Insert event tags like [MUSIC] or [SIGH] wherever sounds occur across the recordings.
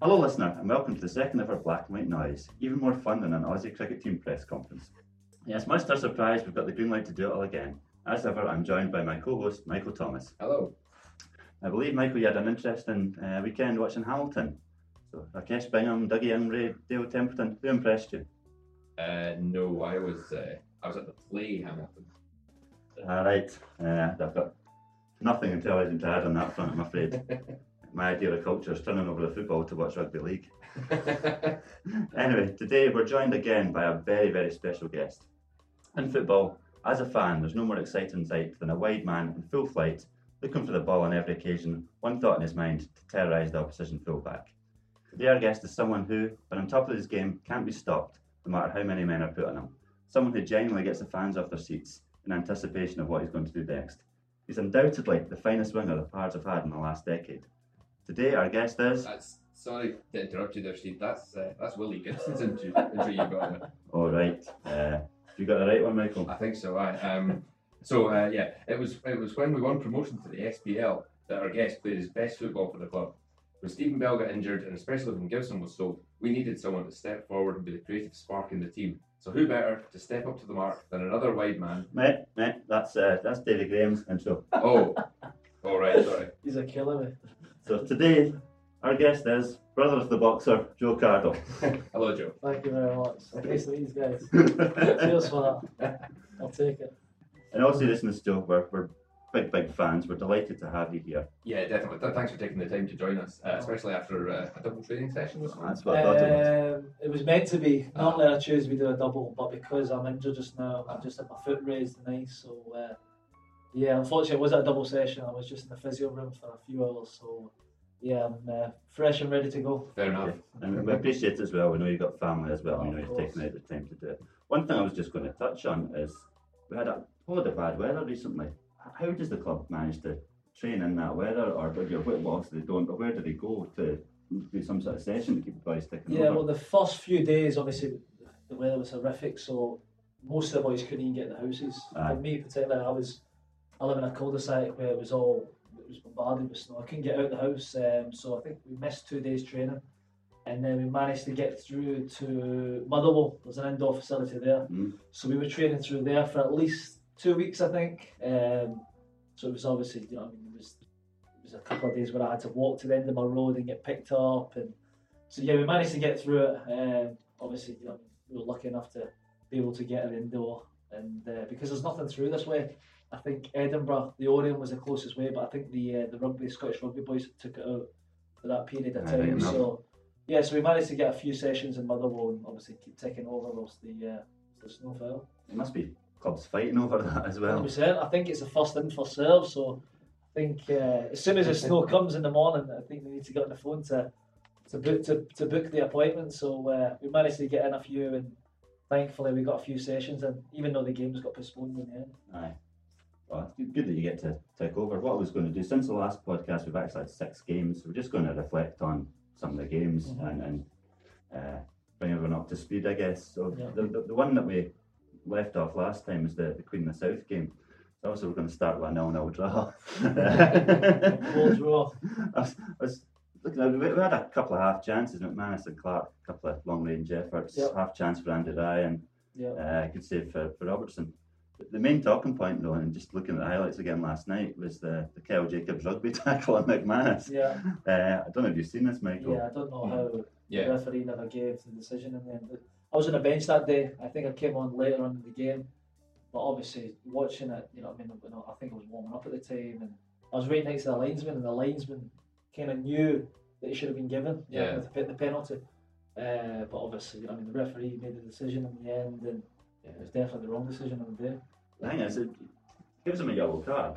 Hello, listener, and welcome to the second ever Black and White Noise. Even more fun than an Aussie cricket team press conference. Yes, much to our surprise, we've got the green light to do it all again. As ever, I'm joined by my co-host Michael Thomas. Hello. I believe Michael, you had an interesting uh, weekend watching Hamilton. So Rakish Bingham, Dougie Imrie, Dale Templeton, who impressed you? Uh, no, I was uh, I was at the play Hamilton. All right, uh, I've got nothing intelligent to add on that front, I'm afraid. [LAUGHS] My idea of culture is turning over the football to watch rugby league. [LAUGHS] Anyway, today we're joined again by a very, very special guest. In football, as a fan, there's no more exciting sight than a wide man in full flight, looking for the ball on every occasion, one thought in his mind to terrorise the opposition fullback. Today our guest is someone who, when on top of his game, can't be stopped, no matter how many men are put on him. Someone who genuinely gets the fans off their seats in anticipation of what he's going to do next. He's undoubtedly the finest winger the Pars have had in the last decade. Today our guest is... That's sorry to interrupt you there, Steve. That's uh, that's Willie Gibson's intro, intro you got there. All right. Uh, you got the right one, Michael? I think so. I um. So uh, yeah, it was it was when we won promotion to the SPL that our guest played his best football for the club. When Stephen Bell got injured, and especially when Gibson was sold, we needed someone to step forward and be the creative spark in the team. So who better to step up to the mark than another wide man? Mate, mate, that's uh, that's David Graham's intro. Oh, all right, sorry. He's a killer, mate. So today, our guest is brother of the boxer, Joe Cardle. [LAUGHS] Hello, Joe. Thank you very much. Nice to these guys. [LAUGHS] Cheers for that. I'll take it. In all seriousness, Joe, we're, we're big, big fans. We're delighted to have you here. Yeah, definitely. Th- Thanks for taking the time to join us, uh, especially after uh, a double training session this morning. That's what I thought it was. Um, it was meant to be. Normally on a Tuesday we do a double, but because I'm injured just now, I've just had my foot raised nice. So uh, yeah, unfortunately it was a double session. I was just in the physio room for a few hours. So yeah, I'm uh, fresh and ready to go. Fair enough. And we appreciate it as well. We know you've got family as well. We know Of you've taken out the time to do it. One thing I was just going to touch on is we had a lot of bad weather recently. How does the club manage to train in that weather? Or do you, well, obviously they don't, but where do they go to do some sort of session to keep the boys ticking Yeah, over? well, the first few days, obviously, the weather was horrific, so most of the boys couldn't even get in the houses. Aye. For me, particularly, I was, I live in a cul-de-sac where it was all, it was bombarded with snow. I couldn't get out of the house, um, so I think we missed two days training, and then we managed to get through to Motherwell. There's an indoor facility there, Mm. so we were training through there for at least two weeks, I think. Um, so it was obviously, you know, I mean, it was it was a couple of days where I had to walk to the end of my road and get picked up, and so yeah, we managed to get through it. Um, obviously, you know, we were lucky enough to be able to get an indoor, and uh, because there's nothing through this way, I think Edinburgh, the Orion was the closest way, but I think the uh, the rugby Scottish rugby boys took it out for that period of time. So yeah, so we managed to get a few sessions in Motherwell, and obviously keep ticking over whilst the uh, the snow fell. There must be clubs fighting over that as well. 100%. I think it's a first in, first serve. So I think uh, as soon as the [LAUGHS] snow comes in the morning, I think they need to get on the phone to to book to, to book the appointment. So uh, we managed to get in a few, and thankfully we got a few sessions. And even though the games got postponed in the end, Aye. Well, it's good that you get to take over. What I was going to do since the last podcast, we've actually had six games. We're just going to reflect on some of the games Mhm. and, and uh, bring everyone up to speed, I guess. So Yeah. the, the, the one that we left off last time was the, the Queen of the South game. So obviously we're going to start with a nil-nil draw. [LAUGHS] [LAUGHS] Full draw. I was, I was looking at, we had a couple of half chances. McManus and Clark, a couple of long range efforts. Yep. Half chance for Andy Ryan. Yeah. Uh, good save for, for Robertson. But The main talking point, though, and just looking at the highlights again last night, was the, the Kyle Jacobs rugby [LAUGHS] tackle on McManus. Yeah. Uh, I don't know if you've seen this, Michael. Yeah. I don't know how the referee never gave the decision in the end. I was on the bench that day. I think I came on later on in the game. But obviously, watching it, you know, I mean, I think I was warming up at the time, and I was right next to the linesman, and the linesman kind of knew that he should have been given you know, Yeah. the, the penalty. Uh, but obviously, I mean, the referee made the decision in the end, and it was definitely the wrong decision on the day. The thing is, it gives him a yellow card.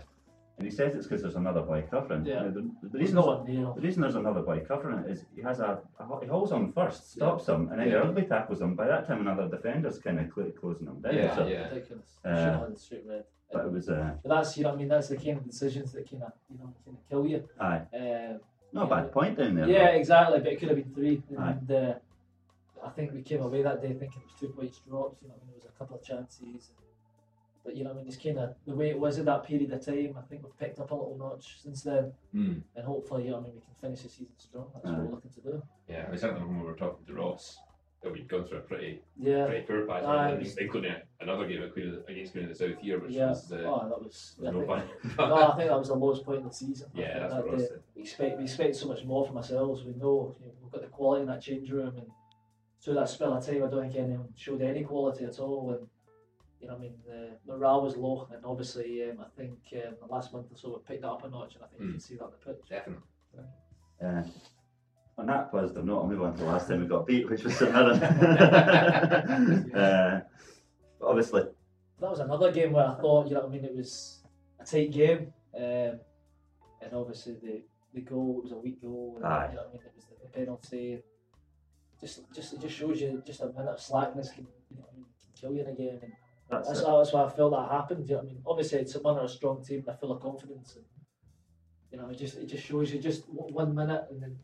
And he says it's because there's another boy covering. Yeah. Now, The, the, reason no one the reason there's another boy covering it is he has a, a he holds on first, stops him, and then Yeah. the rugby tackles him. By that time, another defender's kind of cl- closing him down. Yeah, so, yeah. Ridiculous. Uh, Should have had a straight red. But it was, uh, But that's you know, I mean, that's the kind of decisions that kind of you know kind of kill you. aye, Uh, not a bad point down there. Yeah, exactly. But it could have been three. Aye. And uh, I think we came away that day thinking it was two points drops. You know, I mean, there was a couple of chances. but you know, I mean, it's kind of the way it was at that period of time. I think we've picked up a little notch since then, Mm. and hopefully, you know, I mean, we can finish the season strong. That's what we're looking to do. Yeah, I certainly when we were talking to Ross, that we'd gone through a pretty Yeah. pretty poor patch, and including another game at Queen of the, against Queen of the South here, which Yeah. was, uh, Oh, that was. was I no think, fun. [LAUGHS] no, I think that was the lowest point in the season. Yeah, that's that what Ross said. we expect we expect so much more from ourselves. We know you know, we've got the quality in that change room, and through that spell of time, I don't think anyone showed any quality at all. And you know, I mean, the morale was low, and obviously, um, I think um, the last month or so we picked that up a notch, and I think you Mm. can see that on the pitch. Definitely. Uh, on that positive note, I'll move on to the last time we got beat, which was St Mirren. uh, but obviously, That was another game where I thought, you know, what I mean, it was a tight game, um, and obviously the the goal it was a weak goal. And, Aye. You know, what I mean, it was the penalty. Just, just, it just shows you just a minute of slackness can, you know, what I mean, can kill you in a game. And that's That's, it. that's why I felt that happened. You know what I mean, obviously it's a man are a strong team. They're full of confidence, and you know, it just it just shows you just one minute, and then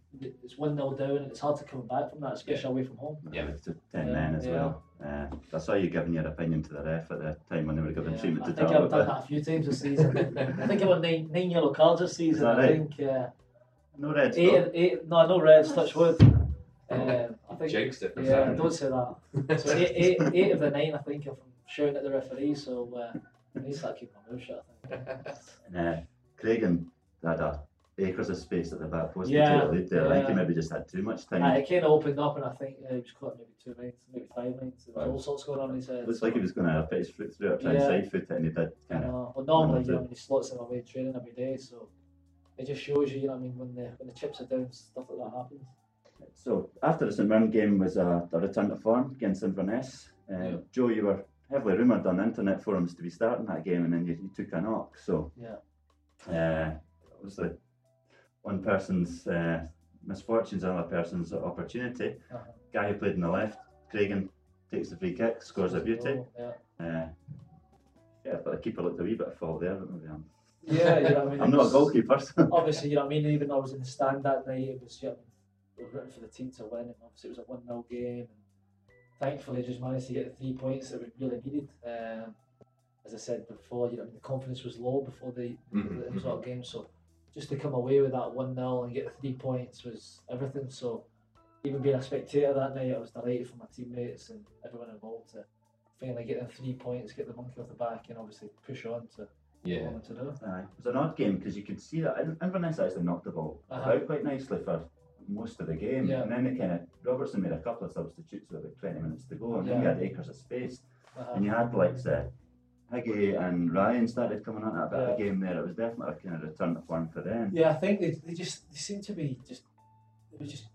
it's one 0 down, and it's hard to come back from that, especially away from home. Yeah. With the ten Yeah, men as yeah. well. Uh, I saw you giving your opinion to the ref at the time when they were giving Yeah, treatment I to think I've done but that a few times this season. [LAUGHS] I think I won nine, nine yellow cards this season. that I right? think uh, No red eight, stop. eight, no, no reds. Touch wood. [LAUGHS] Um, I think. Jinxed it Yeah, Saturday. don't say that. [LAUGHS] So eight, eight, eight of the nine, I think, are from shouting at the referee. So uh, I need to start keeping my mouth shut. I think. [LAUGHS] And, uh, Craig had a acres of space at the back post Yeah, to take the lead there. I think he yeah. maybe just had too much time. Aye, it kind of opened up, and I think uh, he was caught maybe two minutes, maybe five minutes. There was Right. all sorts going on in his head. Looks so- like he was going to put his foot through it, try and Yeah. side foot it, and he did I kind of. know. Well, normally, Well, you know, I mean, he slots him away training every day, so it just shows you, you know, what I mean, when the when the chips are down, stuff like that happens. So after the St Mirren game was a, a return to form against Inverness. Uh, Yeah. Joe, you were heavily rumoured on internet forums to be starting that game, and then you, you took a knock. So Yeah. uh, obviously, one person's uh, misfortunes, another person's opportunity. Uh-huh. Guy who played in the left, Craigen, takes the free kick, scores a beauty. Yeah. Uh, yeah, but the keeper looked a wee bit at fault there. But maybe I'm, Yeah, you know, I mean, [LAUGHS] I'm not a goalkeeper. So. Obviously, you know, what I mean, even though I was in the stand that night, it was, you know, we were rooting for the team to win, and obviously it was a 1 0 game. And thankfully, just managed to get the three points that we really needed. Um, as I said before, you know, the confidence was low before the, Mhm, the result game, so just to come away with that 1 0 and get the three points was everything. So, even being a spectator that night, I was delighted for my teammates and everyone involved to finally get them three points, get the monkey off the back, and obviously push on to Yeah. wanted to do. Aye. It was an odd game because you could see that In- Inverness actually knocked the ball Uh-huh. about quite nicely for most of the game, Yeah. and then they kind of Robertson made a couple of substitutes with about 20 minutes to go, and then you had acres of space, Uh-huh. and you had like the Higgy and Ryan started coming on at a bit of a Yeah. game there. It was definitely a kind of return to form for them. Yeah, I think they, they just they seem to be just it was just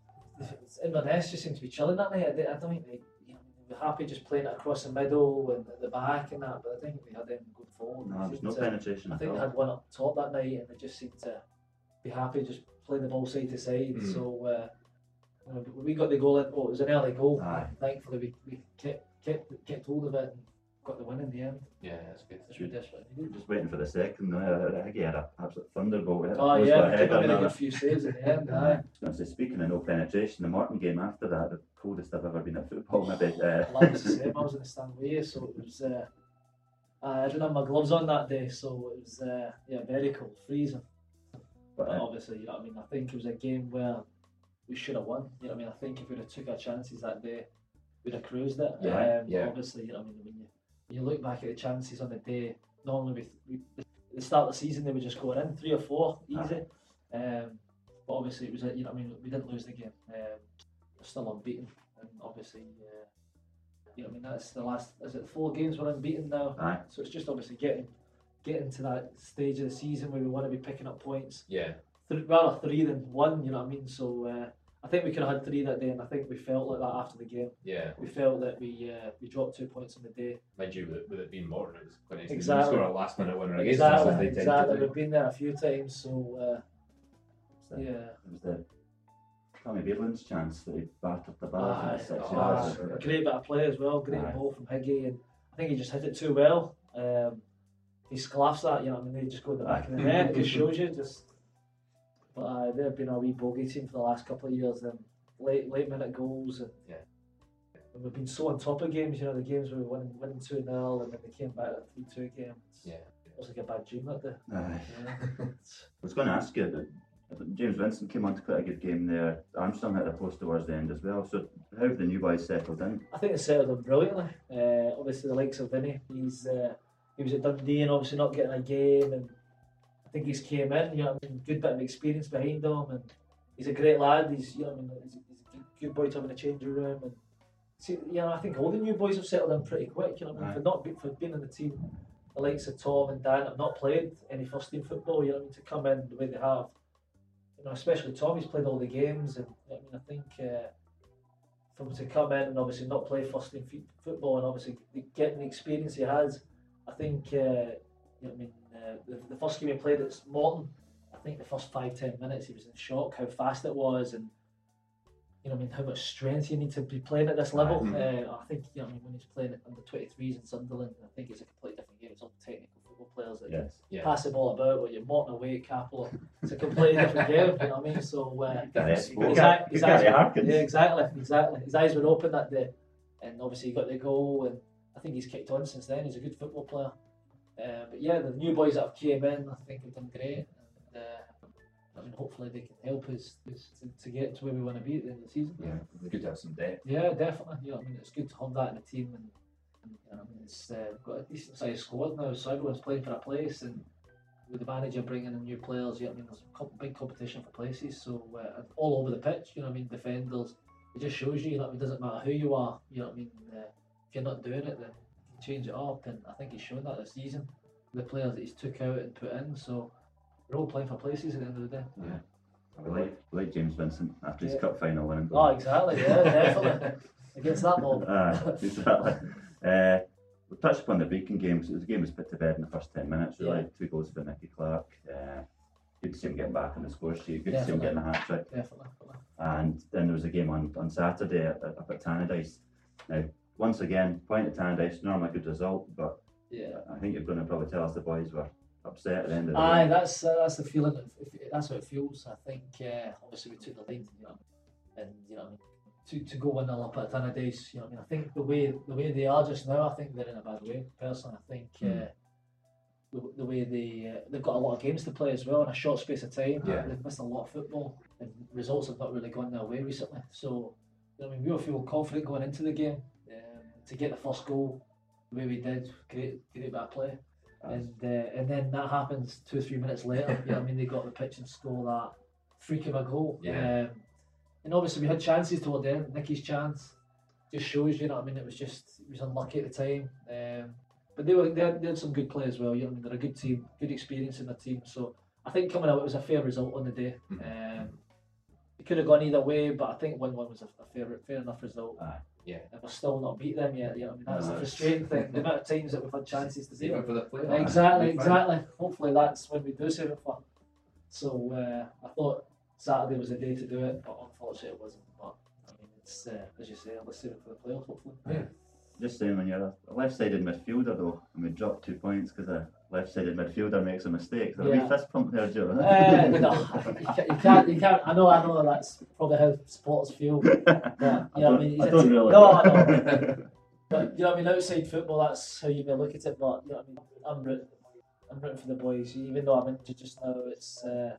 Inverness just seemed to be chilling that night. I, I don't think they you know they were happy just playing it across the middle and at the back and that, but I think they had them going forward. No, there's no to- penetration I think they had one up top that night and they just seemed to be happy just playing the ball side to side. Mm. So uh, you know, we got the goal in. Oh, it was an early goal. Aye. Thankfully, we, we kept kept kept hold of it and got the win in the end. Yeah, that's good. Which we desperately. Just waiting for the second. Uh, Higgy had an absolute thunderbolt. It Oh was yeah, got a we header kept a really good few saves in the end. [LAUGHS] Aye. Aye. I was going to say, speaking of no penetration, the Morton game after that, the coldest I've ever been at football, maybe. [LAUGHS] Uh, Well, that was the same. I was in the stand with you, so it was. Uh, I didn't have my gloves on that day, so it was uh, yeah very cold, freezing. But, But uh, obviously, you know what I mean. I think it was a game where we should have won. You know what I mean. I think if we'd have took our chances that day, we'd have cruised it. Yeah, um, yeah. Obviously, you know what I mean. When you when you look back at the chances on the day, normally we, we the start of the season they were just going in three or four easy. Um, but obviously it was a, you know what I mean. We didn't lose the game. Um, we're still unbeaten, and obviously. Uh, you know, what I mean that's the last. Is it four games we're unbeaten now? Aye. So it's just obviously getting getting to that stage of the season where we want to be picking up points. Yeah. Th- rather three than one, you know what I mean? So uh, I think we could have had three that day, and I think we felt like that after the game. Yeah. We felt that we uh, we dropped two points in the day. Mind you, with it, with it being Morton, it was quite nice. Exactly. They score a last minute winner against us, as Exactly, they tend exactly. to do. We've been there a few times, so uh, it was the- yeah. It was the Tommy Beadling's chance that he battered the bar Aye, in the six oh, yards. a great bit of play as well. Great Aye. ball from Higgy, and I think he just hit it too well. Um, he sclaffs that, you know. what I mean, they just go in the back of the [LAUGHS] net. It just shows you just. But uh, they've been a wee bogey team for the last couple of years. Them late late minute goals and And we've been so on top of games, you know, the games we were winning, winning 2 0 and then they came back at 3 2 game. It's- Yeah. It was like a bad dream that day. Aye. Yeah. [LAUGHS] I was going to ask you, that- that James Vincent came on to quite a good game there. Armstrong hit a post towards the end as well. So how have the new boys settled in? I think they settled him brilliantly. Uh, obviously, the likes of Vinny, he's uh, he was at Dundee and obviously not getting a game, and I think he's came in. You know, what I mean, good bit of experience behind him, and he's a great lad. He's you know, I mean, he's, he's a good, boy to have in the changing room, and see, you know, I think all the new boys have settled in pretty quick. You know, what I mean, Aye. for not be, for being in the team, the likes of Tom and Dan have not played any first team football. You know, what I mean, to come in the way they have. You know, especially Tom, he's played all the games, and you know, I mean, I think. Uh, for him to come in and obviously not play first team football and obviously getting the experience he has, I think uh, you know I mean uh, the, the first game he played at Morton, I think the first five ten minutes he was in shock how fast it was and you know I mean how much strength you need to be playing at this level. Mhm. Uh, I think you know I mean when he's playing under twenty threes in Sunderland, I think it's a completely different game. It's all technical football players that can Yes. Yeah. pass the ball about, but you're Morton away at Cappielow. It's a completely different game. You know what I mean? So. Uh, Gary his Espo. eye- his eyes Gary were- Harkins. Yeah, exactly, exactly. His eyes were open that day, and obviously he got the goal, and I think he's kicked on since then. He's a good football player. Uh, but yeah, the new boys that have came in, I think have done great. And, uh, I mean, hopefully they can help us, to, to get to where we want to be at the end of the season. Yeah, it's good to have some depth. Yeah, definitely. You know, what I mean, it's good to have that in the team, and, and you know, I mean, it's uh, we've got a decent sized squad now, so everyone's playing for a place, and with the manager bringing in new players, you know, what I mean, there's a big competition for places, so uh, all over the pitch. You know, what I mean, defenders. It just shows you, you know, I mean, it doesn't matter who you are. You know, what I mean, uh, if you're not doing it, then change it up, and I think he's shown that this season. The players that he's took out and put in, so we're all playing for places at the end of the day. Yeah. We like, we like James Vincent after his Yeah. cup final winning Oh, exactly. Yeah, definitely [LAUGHS] against that mob. Aye, exactly. Uh, we touched upon the Brechin game. 'cause The game was put to bed in the first 10 minutes, really. Yeah. Two goals for Nicky Clark. Uh, good to see him getting back on the score sheet. Good to see him getting a hat trick. Definitely. definitely. And then there was a game on, on Saturday at, at, up at Tannadice. Now, once again, point at Tannadice, normally a good result, but Yeah. I think you're going to probably tell us the boys were upset at the end of the Aye, day. that's uh, that's the feeling. that- if- if- That's how it feels. I think uh, obviously we took the lead, you know, and you know, to, to go one 0 up at Tannadice, you know, I mean, I think the way the way they are just now, I think they're in a bad way. Personally, I think uh, the, the way they uh, they've got a lot of games to play as well in a short space of time. Yeah. they've missed a lot of football, and results have not really gone their way recently. So, I mean, we were feeling confident going into the game to get the first goal the way we did. Great, great bit of play. And uh, and then that happens two or three minutes later. you know what I mean, they got the pitch and score that freak of a goal. Yeah. Um, and obviously we had chances toward the end. Nicky's chance just shows you know what I mean. It was just he was unlucky at the time. Um, but they were they had, they had some good play as well. You know, what I mean, they're a good team, good experience in the team. So I think coming out it was a fair result on the day. Mhm. Um, it could have gone either way, but I think one one was a, a fair fair enough result. Aye. Yeah. And we're still not beat them yet. You know, I mean that's No, the frustrating thing. The amount of [LAUGHS] times that we've had chances to beat them. for the play. Aye. Exactly, fine. exactly. Hopefully that's when we do save it for. So uh, I thought Saturday was the day to do it, but unfortunately it wasn't. But I mean, it's uh, as you say, let's save it for the playoffs. Hopefully. Yeah. Just saying, when you're a left-sided midfielder, though, and we dropped two points because a left-sided midfielder makes a mistake, so a Yeah. wee fist pump there, Joe. Uh, no, [LAUGHS] you can't, you can't. You can't. I know. I know that's probably how supporters feel. But I [LAUGHS] you know, what I mean, he's I a don't t- really. No, I know. But you know, what I mean, outside football, that's how you may look at it. But you know, what I mean, I'm rooting, I'm rooting for the boys. Even though I'm injured just now, it's. Uh,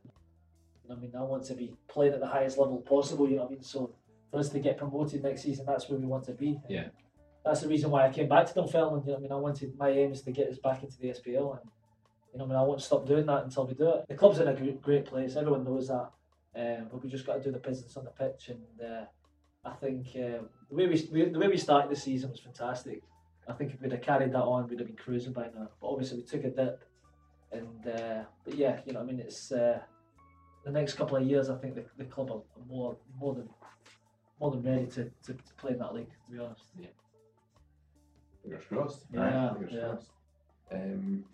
you know, what I mean, I want to be playing at the highest level possible. You know, what I mean, so for us to get promoted next season, that's where we want to be. Yeah. That's the reason why I came back to Dunfermline. You know, I mean, I wanted my aim is to get us back into the SPL, and you know, I mean, I won't stop doing that until we do it. The club's in a great, place. Everyone knows that. Um, but we just got to do the business on the pitch, and uh, I think uh, the way we, we the way we started the season was fantastic. I think if we'd have carried that on, we'd have been cruising by now. But obviously, we took a dip, and uh, but yeah, you know, I mean, it's uh, the next couple of years. I think the, the club are more more than more than ready to, to, to play in that league. To be honest. Fingers crossed. Yeah, Fingers yeah. crossed. Um,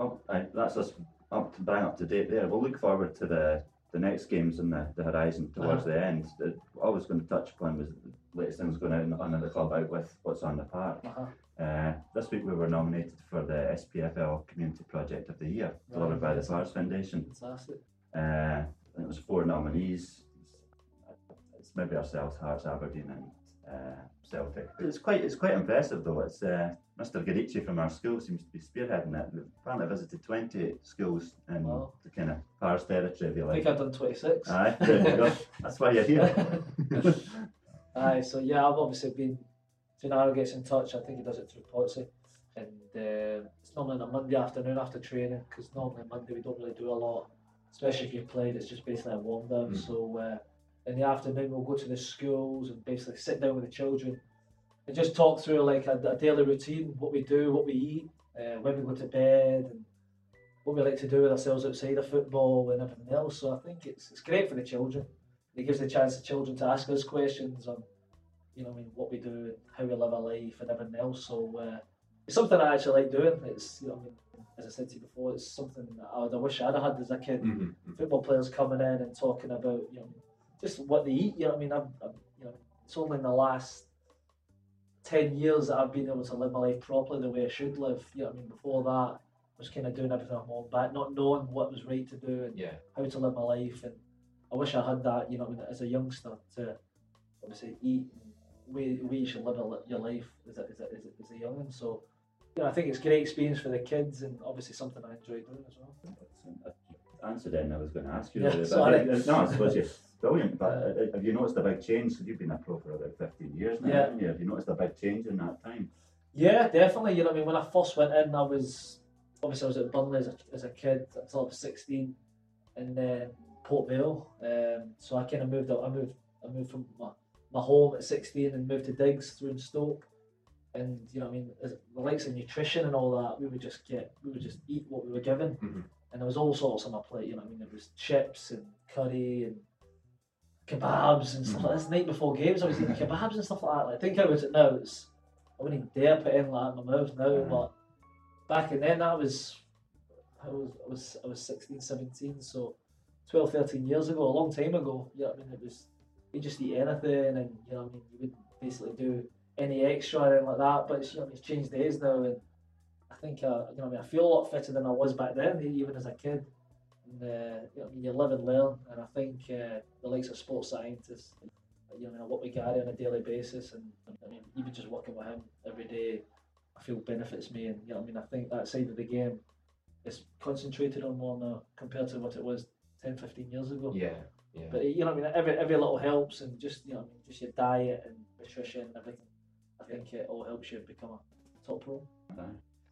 Oh, aye, that's us up to bang up to date there. We'll look forward to the, the next games in the, the horizon towards Uh-huh. the end. The, what I was going to touch upon was the latest things going out in, under the club out with what's on the park. Uh-huh. Uh, this week we were nominated for the SPFL Community Project of the Year, delivered by the Flowers Foundation. Fantastic. Uh, and it was four nominees. It's maybe ourselves, Hearts, Aberdeen, and uh, Celtic. But it's quite it's quite impressive though. It's uh, Mr. Garici from our school seems to be spearheading it. We've apparently visited 20 schools in Wow. the kind of Pars territory, if you I think I've done 26. Aye, there you go. [LAUGHS] That's why you're here. [LAUGHS] Aye, so yeah, I've obviously been. Gennaro gets in touch. I think he does it through Potsy, and uh, it's normally on a Monday afternoon after training because normally Monday we don't really do a lot, especially if you've played. It's just basically a warm down. Mm. So uh, in the afternoon we'll go to the schools and basically sit down with the children and just talk through like a, a daily routine, what we do, what we eat, uh, when we go to bed, and what we like to do with ourselves outside of football and everything else. So I think it's it's great for the children. It gives the chance to children to ask us questions on, you know, I mean, what we do and how we live our life and everything else. So uh, it's something I actually like doing. It's, you know, I mean, as I said to you before, it's something that I, would, I wish I'd have had as a kid. Mhm. Football players coming in and talking about, you know, just what they eat. You know, what I mean, I'm, I'm, you know, it's only in the last ten years that I've been able to live my life properly the way I should live. You know, what I mean, before that, I was kind of doing everything on my own back, not knowing what was right to do and Yeah. how to live my life and I wish I had that, you know, what I mean, as a youngster to obviously eat and way, way you should live a your life as a, as a, as a, as a youngin. So, you know, I think it's a great experience for the kids and obviously something I enjoy doing as well. I answered it and I was going to ask you. Yeah, sorry. I- no, I suppose you're brilliant. But uh, have you noticed a big change? So you've been a pro for about 15 years now, Yeah. haven't you? Have you noticed a big change in that time? Yeah, definitely. You know, I mean, when I first went in, I was obviously I was at Burnley as a, as a kid until I was 16 and then Port Vale. Um, so I kind of moved out. I moved. I moved from my, my home at 16 and moved to Diggs through in Stoke. And you know, I mean, as, the likes of nutrition and all that, we would just get, we would just eat what we were given, Mhm. and there was all sorts on my plate. You know, I mean, there was chips and curry and kebabs and stuff like this. Night before games, I was eating kebabs and stuff like that. Like thinking about it now, it's I wouldn't dare put in like in my mouth now, Mhm. but back in then that was I was I was I was 16, 17, so 12, 13 years ago, a long time ago. You know what I mean? It was you just eat anything and you know what I mean you wouldn't basically do any extra or anything like that. But it's you know I mean, it's changed days now and I think uh, you know what I mean I feel a lot fitter than I was back then, even as a kid. Uh, you know, you live and learn, and I think uh, the likes of sports scientists, you know, what we Gary on a daily basis, and I mean, even just working with him every day, I feel benefits me, and you know, I mean, I think that side of the game is concentrated on more now compared to what it was 10, 15 years ago. Yeah. Yeah. But you know, what I mean, every every little helps, and just you know, I mean, just your diet and nutrition and everything. I think it all helps you become a top pro.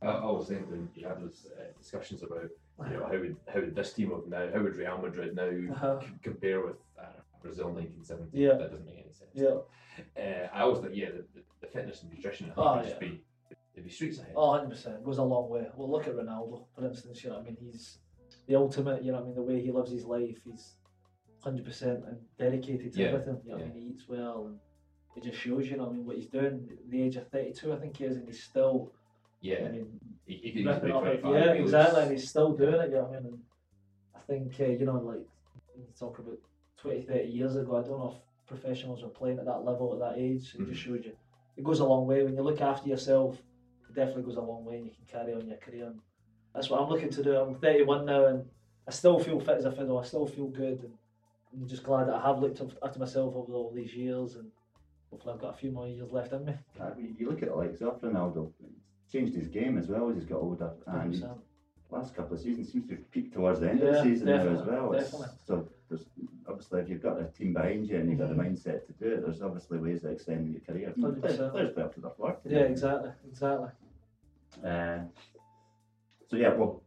I, I was thinking you had those uh, discussions about you know how would how would this team of now how would Real Madrid now Uh-huh. c- compare with uh, Brazil 1970? Yeah. that doesn't make any sense. Yeah. Uh, I always thought yeah the, the, fitness and nutrition I think Oh, would just be it'd be streets ahead. Oh, 100% goes a long way. Well, look at Ronaldo, for instance. You know, I mean, he's the ultimate. You know, I mean, the way he lives his life, he's 100% and dedicated to Yeah, everything. You know, what I mean, he eats well, and it just shows. You know, what I mean, what he's doing. At the age of 32, I think he is, and he's still. Yeah, I mean, he, he could ripping easily up 25. Yeah, He exactly, and he's still doing it. You know, what I mean, and I think uh, you know, like when you talk about 20, 30 years ago, I don't know if professionals were playing at that level at that age. It just showed you. It goes a long way when you look after yourself. It definitely goes a long way, and you can carry on your career. And that's what I'm looking to do. I'm 31 now, and I still feel fit as a fiddle. I still feel good, and I'm just glad that I have looked after myself over all these years, and hopefully I've got a few more years left in me. You- you look at like of Ronaldo, changed his game as well as he's got older, and he 100%. last couple of seasons seems to have peaked towards the end of the season now as definitely, well. It's- So there's obviously if you've got a team behind you and you've got the Mhm. mindset to do it, there's obviously ways of extending your career. 100%. Players players play up to their floor. Yeah, exactly, exactly. Uh, so yeah, well,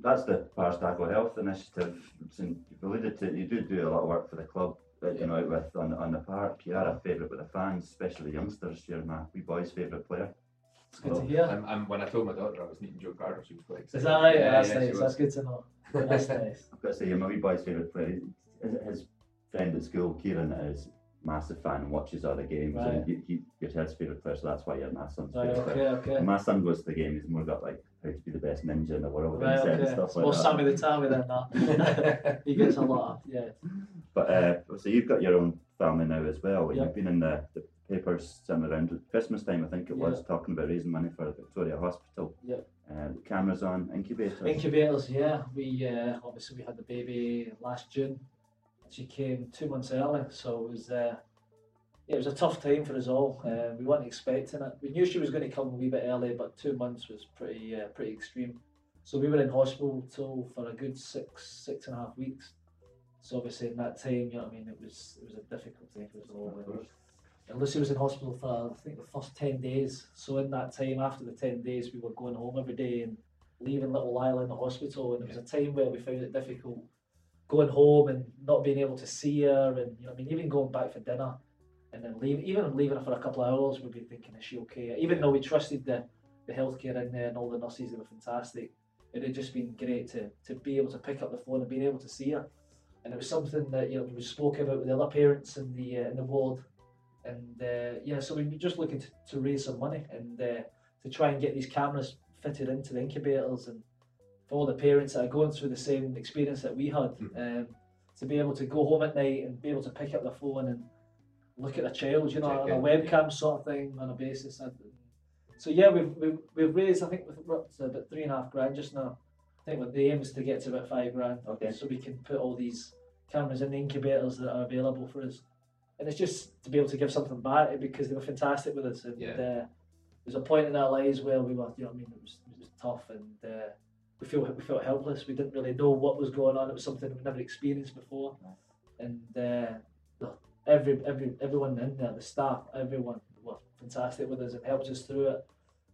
that's the Pars Tackle Health Initiative. You've alluded to you do do a lot of work for the club. That, you know, with on, on the park, you are a favourite with the fans, especially the youngsters. You're my wee boy's favourite player. It's good So- to hear. I'm, I'm, when I told my daughter I was meeting Joe Cardle, she was quite excited. Is that right? Yeah, that's yeah, nice. That's good to know. That's [LAUGHS] nice. I've got to say, you're my wee boy's favourite player. His, his friend at school, Kieran, is a massive fan and watches all the games. Right. And he, he, you're his favourite player, so that's why you're my son's Right, favourite player. okay, okay. When my son goes to the game, he's more got like how to be the best ninja in the world Right, and okay. stuff It's like more that. Sammy the Tammy than that. [LAUGHS] [LAUGHS] he gets a lot of, yeah. But uh, so you've got your own family now as well. and Yeah. You've been in the, the papers sitting around at Christmas time, I think it was, talking about raising money for Victoria Hospital. Yeah. Uh, cameras on, incubators. Incubators, yeah. We uh, obviously we had the baby last June. She came two months early, so it was uh, yeah, it was a tough time for us all. Uh, we weren't expecting it. We knew she was going to come a wee bit early, but two months was pretty uh, pretty extreme. So we were in hospital for a good six six and a half weeks. So obviously in that time, you know what I mean, it was it was a difficult time for us all. And Lucy was in hospital for I think the first ten days. So in that time, after the ten days, we were going home every day and leaving little Lila in the hospital. And it was a time where we found it difficult going home and not being able to see her, and you know, I mean, even going back for dinner and then leave, even leaving her for a couple of hours, we'd be thinking, is she okay? Even though we trusted the, the healthcare in there and all the nurses, they were fantastic. It had just been great to, to be able to pick up the phone and being able to see her. And it was something that you know we spoke about with the other parents in the uh, in the ward, and uh, yeah, so we were just looking to, to raise some money and uh, to try and get these cameras fitted into the incubators and for all the parents that are going through the same experience that we had, Mhm. um, to be able to go home at night and be able to pick up the phone and look at the child, you know, on a webcam sort of thing on a basis. So yeah, we've, we've we've raised I think we're up to about three and a half grand just now. I think the aim is to get to about five grand, Okay. so we can put all these cameras in the incubators that are available for us. And it's just to be able to give something back because they were fantastic with us. And Yeah. uh, there's a point in our lives where we were, you know, what I mean, it was, it was tough and uh, we feel we felt helpless. We didn't really know what was going on. It was something we'd never experienced before. And uh, every every everyone in there, the staff, everyone were fantastic with us and helped us through it.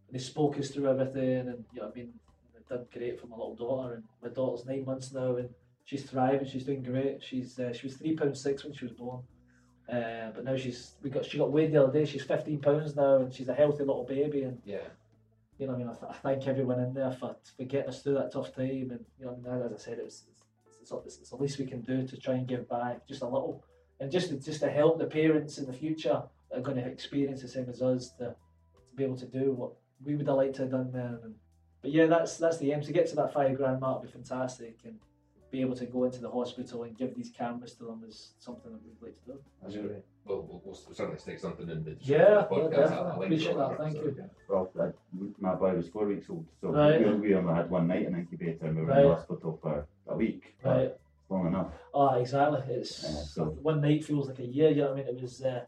And they spoke us through everything, and you know, what I mean, they've done great for my little daughter. And my daughter's nine months now, and she's thriving. She's doing great. She's uh, she was three pound six when she was born. Uh, but now she's we got she got weighed the other day. She's fifteen pounds now, and she's a healthy little baby. And Yeah. you know, I mean, I, th- I thank everyone in there for, for getting us through that tough time. And you know, as I said, it was it's, it's, it's, it's the least we can do to try and give back just a little, and just to, just to help the parents in the future that are going to experience the same as us to, to be able to do what we would have liked to have done then. And, but yeah, that's that's the aim to get to that five grand mark. Would be fantastic and be able to go into the hospital and give these cameras to them is something that we'd like to do. As you We'll, we'll, we'll certainly stick something in the Yeah, the yeah, podcast. definitely. I'll link Appreciate that, thank so, you. yeah. Well, I, my boy was four weeks old, so Right. we, we only had one night in incubator and we were in Right. the hospital for a week. but Right. long enough. Oh, exactly. It's Yeah, so- one night feels like a year. You know what I mean? It was uh,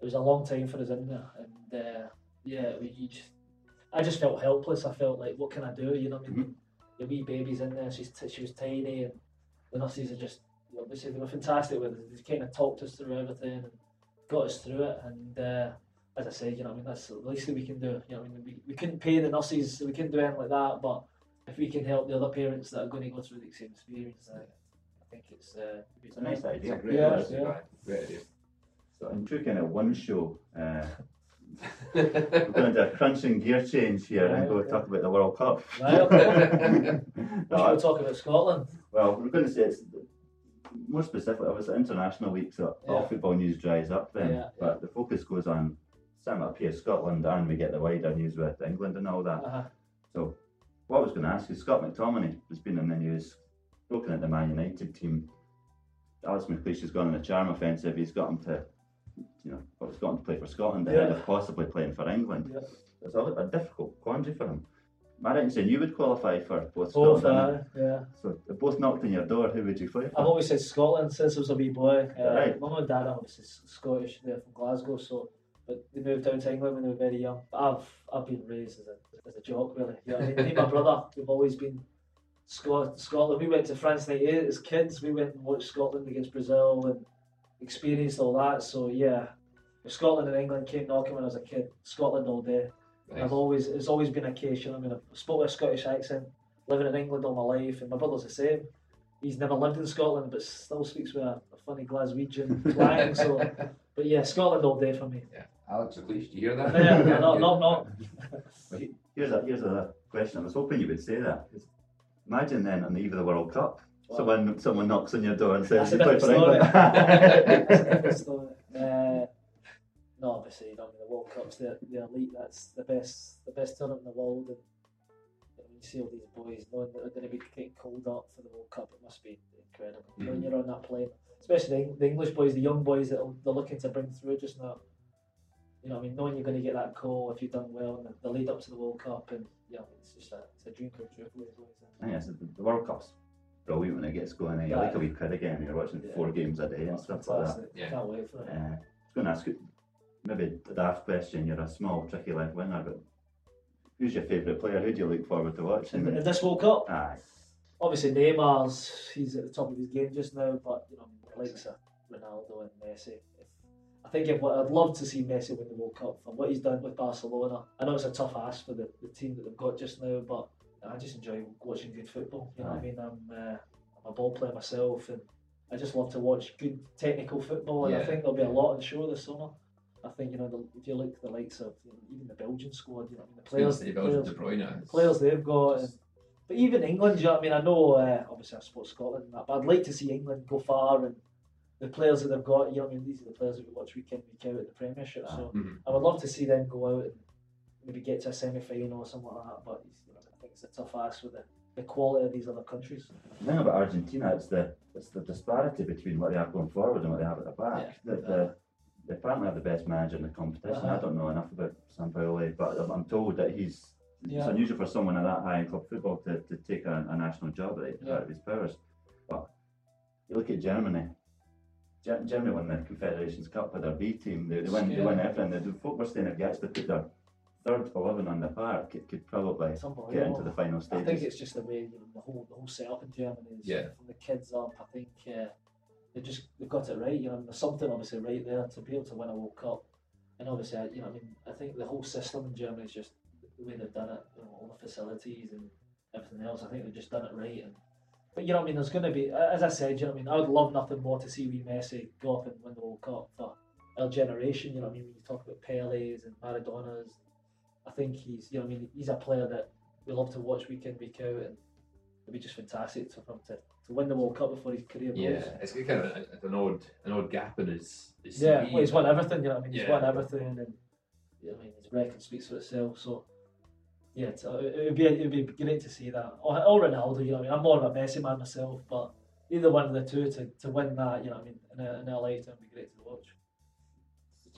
it was a long time for us in there, and uh, yeah, we you just, I just felt helpless. I felt like, what can I do? You know what I mean? The wee baby's in there. She's t- she was tiny, and the nurses are just you know, they they were fantastic with us. They kind of talked us through everything and got us through it. And uh, as I said, you know, I mean, that's the least that we can do. You know, I mean, we, we couldn't pay the nurses, we couldn't do anything like that, but if we can help the other parents that are going to go through the same experience, uh, I think it's uh, It's a nice It's idea. a great Yeah, idea. yeah. Great idea. So in true kind of one show, uh, we're going to do a crunching gear change here and Right, go okay. talk about the World Cup. Right, okay. No, What should we talk about Scotland? Well, we're going to say it's more specifically. It was international week, so all football news dries up then. Yeah, but the focus goes on some up here, Scotland, and we get the wider news with England and all that. Uh-huh. So, what I was going to ask you, Scott McTominay has been in the news, looking at the Man United team. Alex McLeish has gone on a charm offensive. He's got him to, you know, well, he's to play for Scotland ahead Yeah. of possibly playing for England. Yeah. It's a, a difficult quandary for him. I saying you would qualify for both Both, Scotland? uh, yeah. So they're both knocked on your door. Who would you play for? I've always said Scotland since I was a wee boy. Uh, Right. Mum and dad are obviously Scottish, they're from Glasgow, so but they moved down to England when they were very young. But I've I've been raised as a as a jock really. You know what I mean? Me and my brother, we've always been Scot- Scotland. We went to France '98 as kids. We went and watched Scotland against Brazil and experienced all that. So yeah, if Scotland and England came knocking when I was a kid, Scotland all day. Nice. I've always it's always been a case. You know, I mean, I've spoke with a Scottish accent, living in England all my life, and my brother's the same. He's never lived in Scotland, but still speaks with a, a funny Glaswegian [LAUGHS] twang. So, but yeah, Scotland all day for me. Yeah. Alex McLeish, do you hear that? Yeah, no, no, no, no. Here's a here's a question. I was hoping you would say that. Imagine then on the eve of the World Cup, Wow. someone someone knocks on your door and says That's a you play for England. [LAUGHS] That's a different story. Uh, no, obviously, you know, I mean, the World Cup's the, the elite. That's the best, the best tournament in the world. And you, know, you see all these boys knowing that they're going to be getting called up for the World Cup. It must be incredible when Mhm. you're on that plane, especially the, the English boys, the young boys that they're looking to bring through just now. You know, I mean, knowing you're going to get that call if you've done well in the, the lead up to the World Cup, and you know, it's just a, it's a dream come true for these boys. I think it's the, the World Cup's brilliant when it gets going. eh? You're like a wee kid again. You're watching Yeah. four games a day and That's stuff like that. fantastic. Yeah. Can't wait for it. Uh, I was going to ask you, maybe a daft question. You're a small, tricky left winger, but who's your favourite player? Who do you look forward to watching? In this World Cup, Aye. obviously Neymar's he's at the top of his game just now, but you know the likes of Ronaldo and Messi. If, I think if, I'd love to see Messi win the World Cup for what he's done with Barcelona. I know it's a tough ask for the, the team that they've got just now, but I just enjoy watching good football. You know what I mean? I'm uh, I'm a ball player myself, and I just love to watch good technical football. And I think there'll be a lot on show this summer. I think you know the, if you look at the likes of you know, even the Belgian squad, you know what I mean the players, Players, players, De Bruyne. the players they've got. And, but even England, you know what I mean? I know, uh, obviously, I support Scotland and that, but I'd like to see England go far and the players that they've got, you know I mean? These are the players that we watch week in, week out at the Premiership. So Mhm. I would love to see them go out and maybe get to a semi final or something like that. But you know, I it's a tough ask with the, the quality of these other countries. The thing about Argentina, it's the it's the disparity between what they have going forward and what they have at the back. Yeah. The, the, they apparently have the best manager in the competition. Uh-huh. I don't know enough about Sampaoli, but I'm- told that he's Yeah. it's unusual for someone at that high in club football to, to take a, a national job out, Yeah. out of his powers. But you look at Germany. Germany won the Confederations Cup with their B team. They, they win, they win everything. The, folk were saying if Gatsby put their third eleven on the park, it could probably get into the final stage. I think it's just the way you know, the whole the whole setup in Germany is Yeah. from the kids up. I think uh, they just they've got it right. You know, there's something obviously right there to be able to win a World Cup. And obviously, I- you know, I mean, I think the whole system in Germany is just the way they've done it. You know, all the facilities and everything else. I think they've just done it right. And but you know, what I mean, there's going to be, as I said, you know, what I mean, I would love nothing more to see wee Messi go up and win the World Cup for our generation. You know, what I mean, when you talk about Pele's and Maradona's, I think he's, you know, I mean, he's a player that we love to watch week in, week out, and it'd be just fantastic for him to, to win the World Cup before his career goes. Yeah, it's kind of a, an odd an odd gap in his, his Yeah, well, he's won everything. You know, what I mean, he's Yeah. won everything, and you know, I mean, his record speaks for itself. So, yeah, uh, it would be it would be great to see that. Or, or Ronaldo, you know, what I mean, I'm more of a Messi man myself, but either one of the two to, to win that, you know, what I mean, in a, in a lifetime, would be great to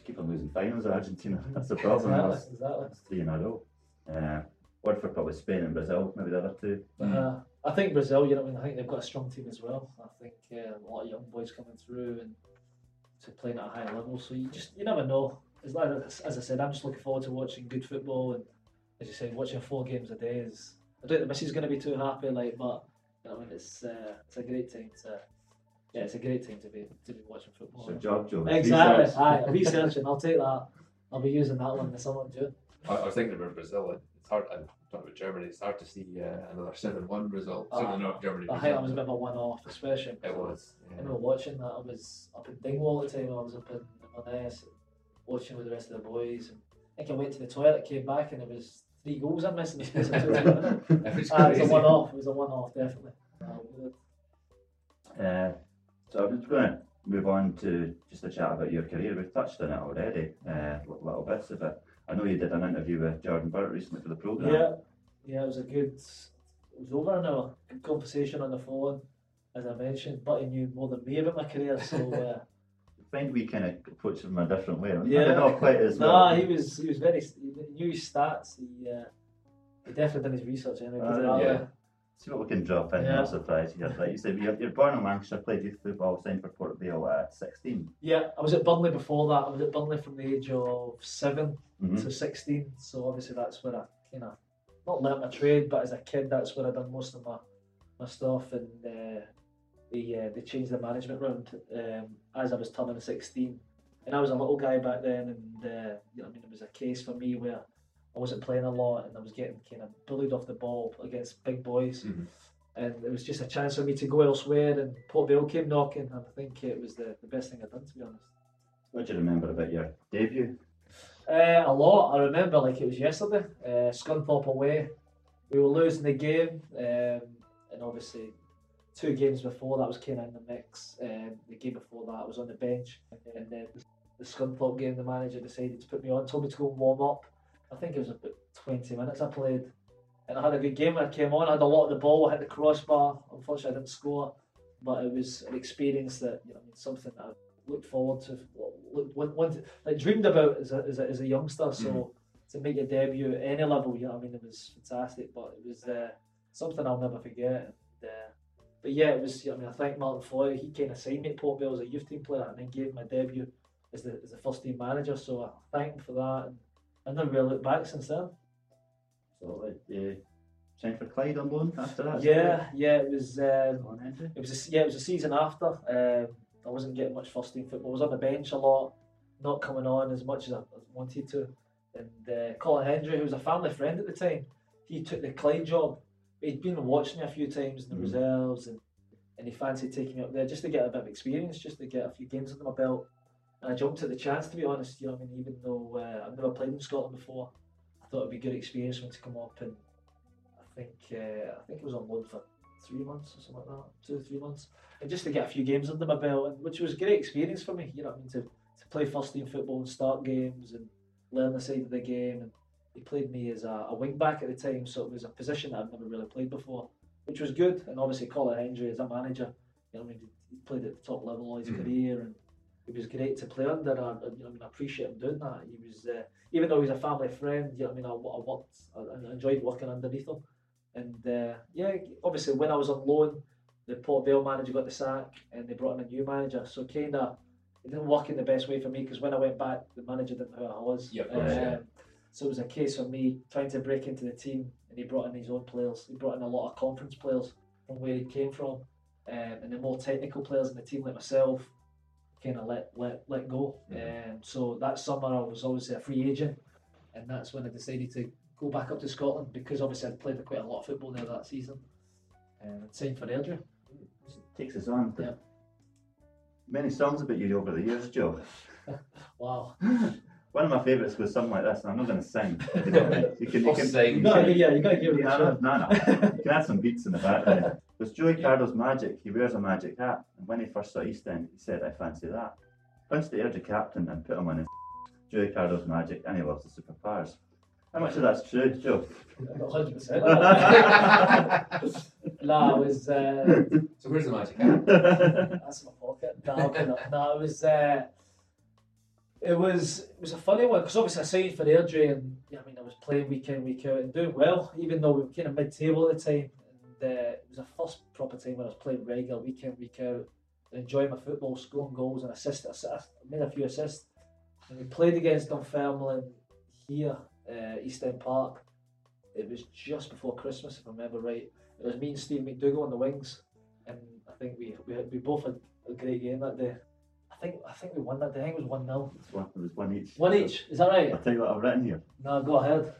keep on losing finals in Argentina. That's the problem. Exactly, That's, exactly. that's three in a row. Uh, word for probably Spain and Brazil, maybe the other two. But, uh, I think Brazil, you know, I mean, I think they've got a strong team as well. I think uh, a lot of young boys coming through and to playing at a high level. So you just you never know. As, like, as I said, I'm just looking forward to watching good football and as you said, watching four games a day is. I don't think the missus is going to be too happy, like, but you know, I mean, it's uh, it's a great time to. Yeah, it's a great time to be to be watching football. So Giorgio. exactly. research. Aye, researching. I'll take that. I'll be using that one in the summer in June. I, I was thinking about Brazil. It's hard. I'm talking about Germany. It's hard to see uh, another seven-one result. Ah, Certainly not Germany. I think that was a bit of a one-off, especially. It was. I Yeah. remember watching that. I was up in Dingwall at the time. I was up in Inverness, watching with the rest of the boys. And I think I went to the toilet, came back, and it was three goals I missed in the space of two minutes. [LAUGHS] it was Ah, it was a one-off. It was a one-off, definitely. Uh. Uh, so I'm just going to move on to just a chat about your career. We've touched on it already, uh, little bits of it. I know you did an interview with Jordan Burt recently for the programme. Yeah, yeah, it was a good. It was over an hour. Good conversation on the phone, as I mentioned. But he knew more than me about my career, so [LAUGHS] uh, I find we kind of approach him a different way. Yeah. [LAUGHS] not quite as well. nah, he was he was very. He knew his stats. He uh, he definitely done his research anyway. Uh, yeah. See what we can drop in. Yeah. Not surprised here. Like you said, you're, you're born in Lancashire, played youth football, signed for Port Vale at 16. Yeah, I was at Burnley before that. I was at Burnley from the age of 7 Mhm. to sixteen. So obviously that's where I kind of not learnt my trade, but as a kid, that's where I done most of my my stuff. And uh, they uh, they changed the management round um, as I was turning sixteen, and I was a little guy back then. And uh, you know, I mean, it was a case for me where I wasn't playing a lot, and I was getting kind of bullied off the ball against big boys. Mhm. And it was just a chance for me to go elsewhere, and Port Vale came knocking, and I think it was the, the best thing I'd done, to be honest. What do you remember about your debut? Uh, a lot. I remember like it was yesterday. Uh, Scunthorpe away. We were losing the game, um, and obviously two games before that was kind of in the mix. Um, the game before that I was on the bench, and then the, the Scunthorpe game, the manager decided to put me on, told me to go and warm up. I think it was about twenty minutes I played, and I had a good game when I came on. I had a lot of the ball, I hit the crossbar. Unfortunately, I didn't score, but it was an experience that you know, something that I looked forward to, looked, wanted, like dreamed about as a, as a, as a youngster. So Mhm. to make your debut at any level, you know, I mean, it was fantastic. But it was uh, something I'll never forget. And, uh, but yeah, it was. You know, I mean, I thank Martin Foyle, he kind of signed me at Port Vale as a youth team player, and then gave me my debut as the, as the first team manager. So I thank him for that, and I never really looked back since then. So, like, you signed for Clyde on loan after that? Yeah, yeah, it was. Um, it was a, yeah, it was a season after. Um, I wasn't getting much first team football. I was on the bench a lot, not coming on as much as I wanted to. And uh, Colin Hendry, who was a family friend at the time, he took the Clyde job. He'd been watching me a few times in the Mm. reserves, and, and he fancied taking me up there just to get a bit of experience, just to get a few games under my belt. I jumped at the chance, to be honest. You know, I mean, even though uh, I've never played in Scotland before, I thought it'd be a good experience for me to come up. And I think uh, I think it was on loan for three months or something like that, two or three months, and just to get a few games under my belt, which was a great experience for me. You know I mean? To, to play first team football and start games and learn the side of the game. And he played me as a, a wing back at the time, so it was a position that I'd never really played before, which was good. And obviously, Colin Hendry as a manager, you know, I mean, he played at the top level all his Mhm. career, and it was great to play under. And, and, you know, I mean, I appreciate him doing that. He was, uh, even though he's a family friend, you know, I mean, I, I worked, I, I enjoyed working underneath him. And uh, yeah, obviously when I was on loan, the Port Vale manager got the sack, and they brought in a new manager. So kind of it didn't work in the best way for me because when I went back, the manager didn't know who I was. Yeah, course, yeah. Um, So it was a case of me trying to break into the team, and he brought in his own players. He brought in a lot of conference players from where he came from, um, and the more technical players in the team like myself kind of let let let go. Um, so that summer I was obviously a free agent, and that's when I decided to go back up to Scotland because obviously I'd played quite a lot of football there that season, and I'd signed for Airdrie. Takes us on. Yeah. Many songs about you over the years, Joe. [LAUGHS] Wow. [LAUGHS] One of my favourites was something like this, and I'm not going to sing. You, [LAUGHS] don't you can, you can, sing. You gotta, yeah, you gotta give it a Yeah, try. no, no, no. You can add some beats in the background. There's Joey Cardle's magic. He wears a magic hat. And when he first saw East End, he said, I fancy that. Punched the Airdrie captain and put him on his Joey Cardle's magic, and he loves the superpowers. How much of that's true, Joe? hundred percent. [LAUGHS] Nah, it was uh, [LAUGHS] So where's the magic hat? that's in my pocket. Nah, no, no, it was uh, it was it was a funny one because obviously I signed for Airdrie and yeah, I mean I was playing week in week out and doing well, even though we were kind of mid table at the time. And uh, it was the first proper time when I was playing regular week in week out, enjoying my football, scoring goals and assists. I made a few assists. And we played against Dunfermline here, uh, East End Park. It was just before Christmas, if I remember right. It was me and Steve McDougall on the wings, and I think we we, we both had a great game that day. I think I think we won that day. I think it was one 0 It's one- It was one each. One each. Is that right? I'll tell you what I've written here. No, go ahead.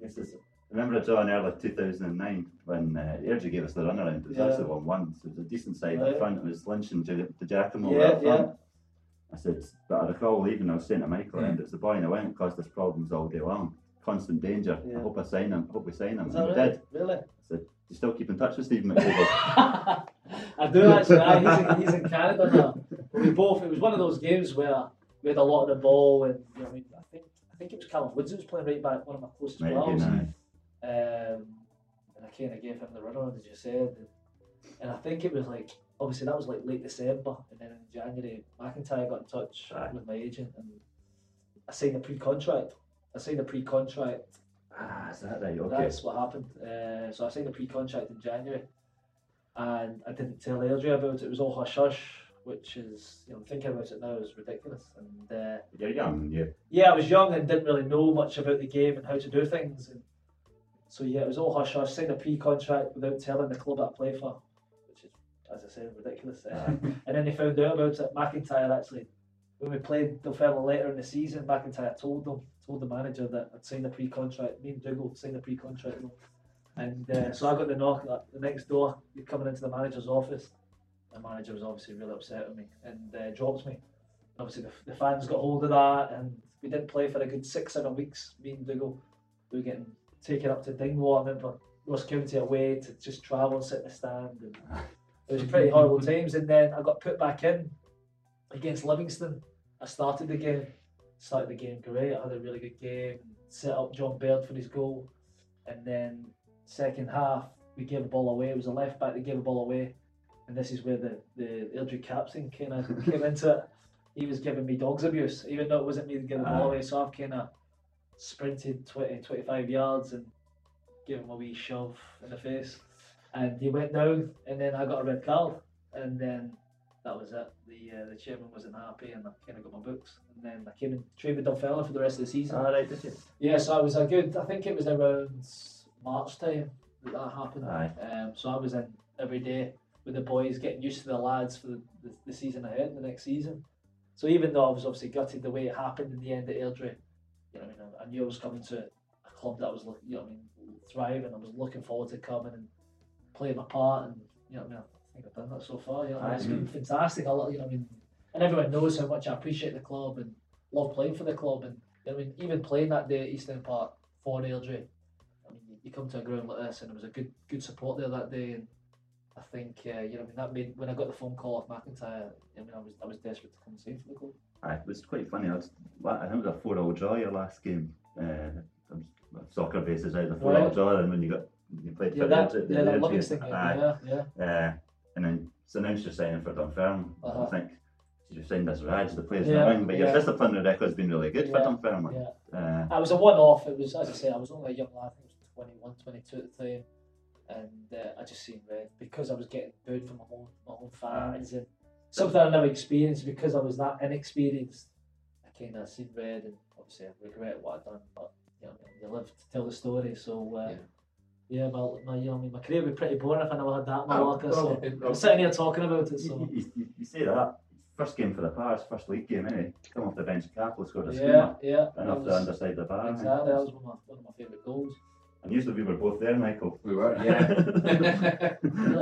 This is, remember I draw in early 2009 when uh, gave us the runaround. It was Yeah. actually 1 1, so it was a decent side Right. up front. It was Lynch and Di Giacomo Yeah, up front. yeah. I said, but I recall leaving, I was saying to Michael, Mm. and it's the boy in the wing that caused us problems all day long. Constant danger. Yeah. I hope I sign him. I hope we sign him. Is And we right? did. Really? Do you still keep in touch with Stephen [LAUGHS] McDougall? I do actually. He's in, he's in Canada now. We both. It was one of those games where we had a lot of the ball, and you know, I mean, I think I think it was Callum Woods who was playing right back, one of my closest Might pals. Um, and I kind of gave him the runaround, as you said. And, and I think it was like, obviously, that was like late December. And then in January, McIntyre got in touch Aye. with my agent and I signed a pre contract. I signed a pre contract. Ah, is that right? Okay. That's what happened. Uh, so I signed a pre contract in January. And I didn't tell Airdrie about it. It was all hush hush, which is, you know, thinking about it now is ridiculous. And uh, You're young you yeah, I was young and didn't really know much about the game and how to do things. And so yeah, it was all hush hush. Signed a pre-contract without telling the club I play for, which is, as I said, ridiculous. Uh, [LAUGHS] and then they found out about it. McIntyre actually, when we played Dunfermline later in the season, McIntyre told them, told the manager that I'd signed a pre-contract. Me and Dougal signed a pre-contract. And uh, so I got the knock at the next door. You're coming into the manager's office. The manager was obviously really upset with me and uh, dropped me. Obviously, the, the fans got hold of that, and we didn't play for a good six, seven weeks. Me and Dougal, we were getting taken up to Dingwall. I remember Ross County away to just travel and sit in the stand. And it was pretty horrible [LAUGHS] times. And then I got put back in against Livingston. I started the game, started the game great. I had a really good game. Set up John Baird for his goal, and then second half we gave a ball away. It was a left back that gave a ball away, and this is where the the Airdrie captain kind of [LAUGHS] came into it. He was giving me dogs abuse, even though it wasn't me gave the ball Ah. away. So I've kind of sprinted 20, 25 yards and gave him a wee shove in the face, and he went down, and then I got a red card, and then that was it. The uh, the chairman wasn't happy, and I kind of got my books. And then I came and trained with Dunfermline for the rest of the season. All right, did you? Yeah, so I was a good. I think it was around March time that that happened. Aye. Um, so I was in every day with the boys, getting used to the lads for the, the, the season ahead, the next season. So even though I was obviously gutted the way it happened in the end at Airdrie, you know, I mean, I, I knew I was coming to a club that was, you know, I mean, thriving. I was looking forward to coming and playing my part, and you know, I mean, I think I've done that so far. You know, what I mean, it's been mm. fantastic. I, lo- you know, I mean, and everyone knows how much I appreciate the club and love playing for the club. And you know, I mean, even playing that day at East End Park for Airdrie, I mean, you, you come to a ground like this, and there was a good good support there that day, and I think uh, you know, I mean, that made when I got the phone call off McIntyre, I mean, I was I was desperate to come and sing for the club. It was quite funny. I, was, I think it was a four-all draw your last game. Uh, soccer basis, out the four-all Right. draw, and when you got you played Yeah, that yeah, that the- Livingston game, Aye. yeah, yeah. Uh, and then it's announced you're signing for Dunfermline. Uh-huh. I think you're signed as Raj, the players Yeah, wing, but your yeah. disciplinary record's been really good for Dunfermline. Yeah, Uh, I was a one-off. It was, as I say, I was only a young lad. I think I was 21, 22 at the time, and uh, I just seen red because I was getting booed from my own my own fans and something I never experienced because I was that inexperienced. I kind of seen red, and obviously I regret what I'd done, but you know, you live to tell the story. So uh, Yeah. yeah, my, my you know, I mean, my career would be pretty boring if I never had that in my Oh, locker. So I'm sitting here talking about it. you, So you, you, you say that first game for the Pars, first league game, anyway. Come off the bench, Capo scored a yeah, screamer yeah, and that off the underside of the bar. exactly. That was one of my, one of my favourite goals. And usually we were both there, Michael. We were, yeah. [LAUGHS]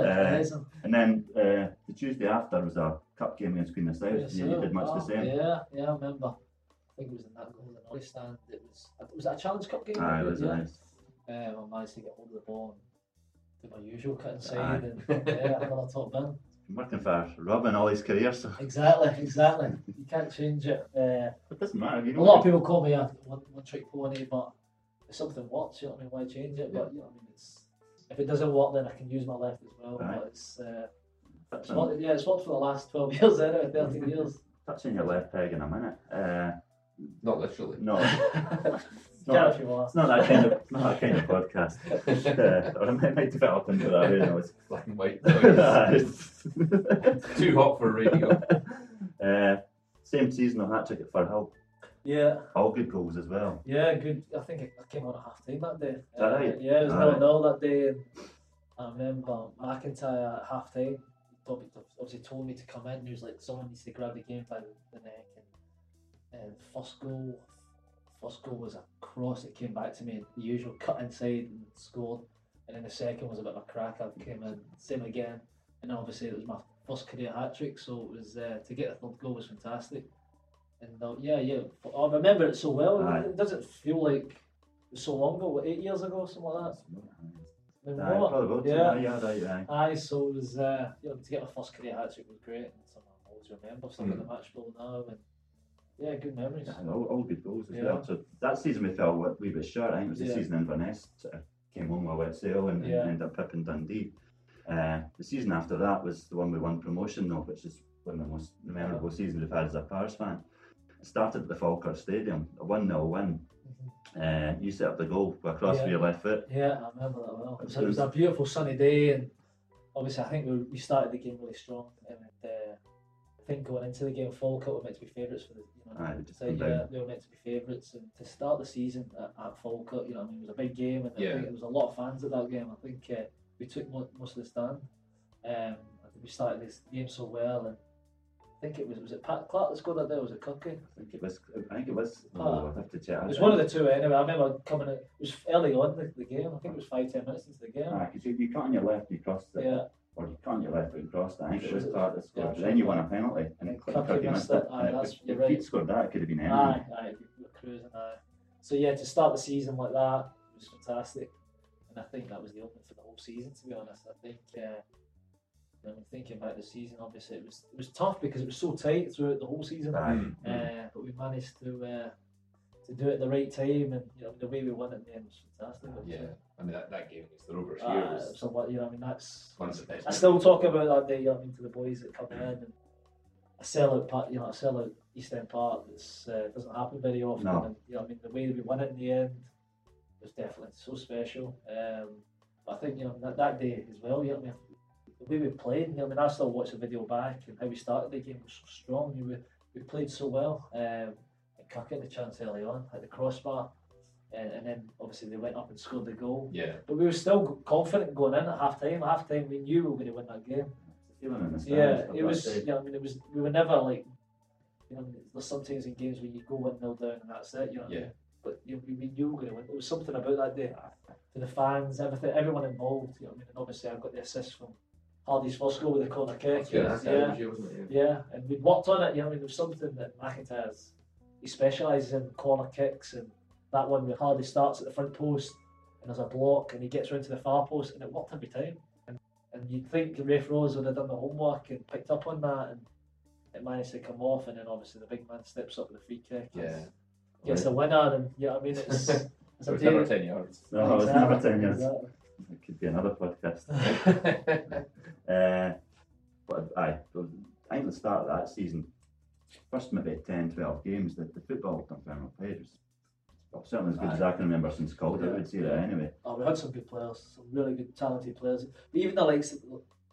Uh, and then uh, the Tuesday after was a cup game against Queen of South. Yes, you, you sir. did much Oh, the same. Yeah, yeah, I remember. I think it was in that goal in the North stand. It was was that a Challenge Cup game? Aye, it was yeah. nice. Um, I managed to get hold of the ball and do my usual cut Aye. inside and yeah, another top bin. Been working for Robben all his career, so Exactly, exactly. You can't change it. Uh, it doesn't matter. You a lot of people call me a one, one trick pony, but if something works, you know what I mean, why change it? But you know what I mean, it's if it doesn't work, then I can use my left as well. Aye. But it's uh, it's touching, worked, yeah, it's worked for the last twelve [LAUGHS] years, anyway, thirteen years. touching your left peg in a minute. Uh, Not literally. no, [LAUGHS] Yeah, you want. it's not that kind of not that kind of [LAUGHS] podcast. Uh, or it might, might develop into that. Who knows? Black and white. noise. Too hot for radio. uh, same season of hat trick at Firhill. Yeah, All good goals as well. yeah, good. I think I I came on at half time that day. that right? Yeah, it was Aye. nil nil that day. And I remember McIntyre at half time. Obviously told me to come in. He was like, someone needs to grab the game by the neck. And, and first goal, first goal was a cross that came back to me. The usual cut inside and scored. And then the second was a bit of a cracker. Came in, same again. And obviously it was my first career hat trick, so it was uh, to get the third goal was fantastic. And uh, yeah, yeah, I remember it so well. Aye. It doesn't feel like so long ago, what, eight years ago, something like that. Aye, probably Yeah. yeah. yeah, right, aye. Aye, so it was uh, you know to get my first career hat trick was great, and something I always remember. Still got the match ball now, and yeah, good memories. Yeah, all, all good goals as Yeah. well. So that season we fell a wee bit short. I think it was the Yeah. season Inverness sort of came home with a wet sail and, and ended up pipping Dundee. Uh, the season after that was the one we won promotion though, which is one of the most memorable seasons we've had as a Pars fan. It started at the Falkirk Stadium, a 1 0 win. Uh, you set up the goal with a cross Yeah. with your left foot. Yeah, I remember that well. It was, it was a beautiful sunny day, and obviously I think we, we started the game really strong, and uh, I think going into the game, Falkirk were meant to be favourites for the you know. Aye, they just So yeah, they were meant to be favourites, and to start the season at, at Falkirk, you know, I mean, it was a big game, and I think there was a lot of fans at that game. I think uh, we took mo- most of the stand. Um, I think we started this game so well, and I think it was was it Pat Clark that scored that day, or was it Kirky? I think it was. I think it was. Ah. Oh, I have to check. It was one of the two anyway. I remember coming. In, it was early on the, the game. I think it was five ten minutes into the game. Ah, because you, you cut on your left, you crossed it, Yeah, or you cut on your left, you crossed it. I think it was Clark that scored. Yeah, then you won a penalty, and it Kirky missed it. Aye, that's- if you're if right. scored that, it could have been anything. aye, aye, we were cruising. Aye. So yeah, to start the season like that was fantastic, and I think that was the opening for the whole season. To be honest, I think. Uh, you know, thinking about the season, obviously it was it was tough because it was so tight throughout the whole season. Aye. Mm. Uh, but we managed to uh, to do it at the right time, and you know the way we won it in the end was fantastic. I Yeah, say. I mean that, that game against the Rovers Uh, here was so what you know, I mean that's one of the best. I still talk about that day. I mean, to the boys that come in and a sellout part, you know, a sellout East End Park. This uh, doesn't happen very often. No. And you know, I mean, the way that we won it in the end was definitely so special. Um, but I think you know that, that day as well. You know, I mean, the way we played. I mean, I still watch the video back and how we started the game was so strong. We, we played so well. Um, and Kirk had the chance early on at the crossbar, and, and then obviously they went up and scored the goal. Yeah. But we were still confident going in at half time. At half time, we knew we were going to win that game. Yeah, it was. day. Yeah, I mean, it was. We were never like. You know, there's sometimes in games where you go one 0 down and that's it. You know. I Yeah. mean? But you know, we, we knew we were going to win. There was something about that day. To the fans, everything, everyone involved. You know, I mean, and obviously I got the assist from Hardie's first goal with the corner kick. Yeah, and- yeah, that, wasn't it? yeah, and we'd worked on it. You know, I mean, there was something that McIntyre's. He specialises in corner kicks, and that one where Hardy starts at the front post, and there's a block, and he gets round to the far post, and it worked every time. And, and you'd think Raith Rovers would have done the homework and picked up on that, and it managed to come off, and then obviously the big man steps up with the free kick, Yeah. gets the winner, and you know I mean, it's. [LAUGHS] it's So a never 10 yards. No, it's never 10 yards. exactly. It could be another podcast. [LAUGHS] Uh, but aye, I think the start of that season, first maybe 10, 12 games, the, the football Dunfermline played was well, certainly as good as I can remember since Calder, I would say that anyway. Oh, we had some good players, some really good, talented players. But even the likes, of,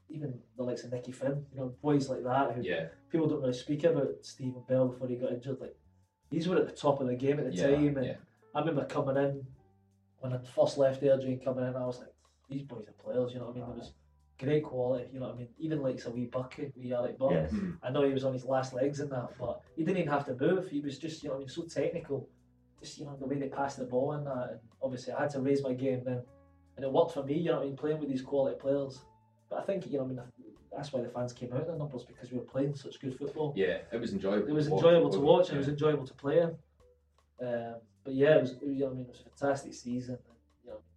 even the likes of Nicky Phinn, you know, boys like that who Yeah. people don't really speak about. Stephen Bell before he got injured, like these were at the top of the game at the Yeah, time, and yeah. I remember coming in when I first left Airdrie coming in, I was like, these boys are players. You know what I mean? There was great quality. You know what I mean? Even like a wee bucket, wee Alec Buck. Yes. I know he was on his last legs in that, but he didn't even have to move. He was just, you know, I mean, so technical. Just you know the way they passed the ball and that. And obviously, I had to raise my game then, and it worked for me. You know, what I mean, playing with these quality players. But I think you know, I mean, that's why the fans came out in the numbers because we were playing such good football. Yeah, it was enjoyable. It was to watch, enjoyable to wasn't watch and it was enjoyable to play in. Um, but yeah, it was. You know, what I mean, it was a fantastic season.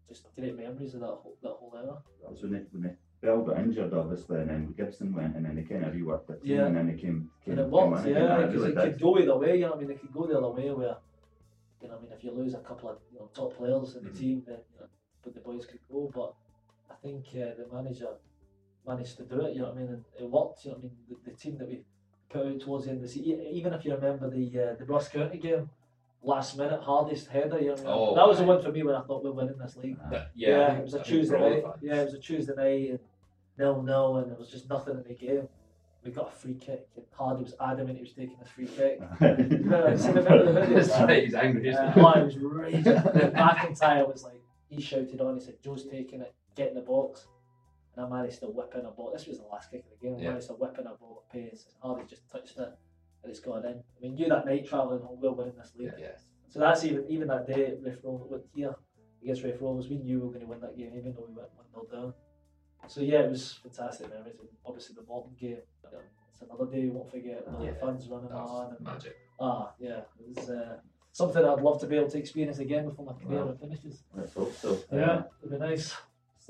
And, you know, just great memories of that whole that whole era. That was when, they, when they, Bell got injured, obviously, and then Gibson went, and then they kind of reworked the team, Yeah. and then they came. came And it came worked, yeah, because really it did. could go either way. You know, what I mean, it could go the other way where, you know, I mean, if you lose a couple of you know, top players in the Mhm. team, then you know, but the boys could go. But I think uh, the manager managed to do it. You know what I mean? And it worked. You know what I mean? The, the team that we put out towards the end of the season, even if you remember the uh, the Ross County game, last minute hardest header. You know, what I mean? Oh, that was the one for me when I thought we were winning this league. Aye. Yeah, yeah, it was a Tuesday night. Yeah, it was a Tuesday night and nil nil, and there was just nothing in the game. We got a free kick, and Hardie was adamant he was taking a free kick. [LAUGHS] Yeah, see the video, the video. It's right, he's angry, isn't Uh, he? oh, I was raging. McIntyre was like, he shouted on, he said, Joe's taking it, get in the box. And I managed to whip in a ball. This was the last kick of the game. I Yeah. managed to whip in a ball at pace. And Hardie just touched it, and it's gone in. I mean, you that night travelling home, we're winning this league. Yes. So that's even even that day Riff Roll with here against Riff Rolls, we knew we were going to win that game, even though we went one 0 down. So yeah, it was fantastic memories. And obviously the Morton game, um, it's another day you won't forget. Yeah. the fans running on. And, magic. ah, yeah, it was uh, something I'd love to be able to experience again before my career Wow. finishes. Let's hope so. Yeah, it'd be nice.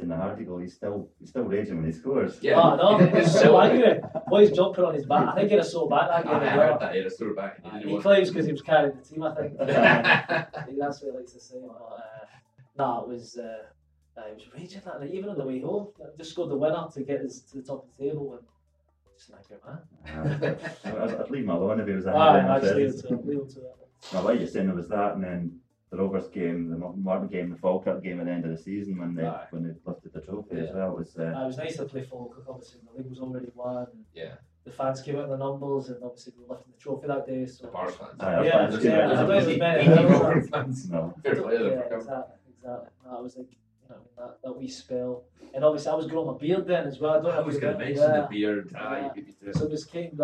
In the article, he's still he's still raging when he scores. Yeah. Ah, no, [LAUGHS] he's his so so- angry. Boy's jumping on his back. I think he had a sore back that game I heard that. He had a throw back. He didn't claims because he was carrying the team, I think. [LAUGHS] Yeah. That's what he likes to say. But, uh, nah, it was. Uh, uh, he was raging that night, even on the way home. Just scored the winner to get us to the top of the table, and just an angry man. Uh, I'd, I'd leave him alone if he was Aye, angry. actually, leave enough. it to it. Leave it to it. Now, like you're saying, there was that, and then the Rovers game, the Morton game, the Falkirk game at the end of the season when they Aye. when they lifted the trophy as well. It was uh, Uh, it was nice to play Falkirk. Obviously, the league was already won. And Yeah. the fans came out in the numbers, and obviously we were lifting the trophy that day. So The bar fans. Aye, Yeah, fans yeah, came out. I don't It was- even know. Eighty Yeah. [LAUGHS] Bar fans. [LAUGHS] No, Fair play yeah, exactly, exactly. No, I was like, you know, that, that wee spell, and obviously I was growing my beard then as well. I don't know I if was you going to mention yeah. the beard. Ah, Yeah. you beat me to it. So it was kind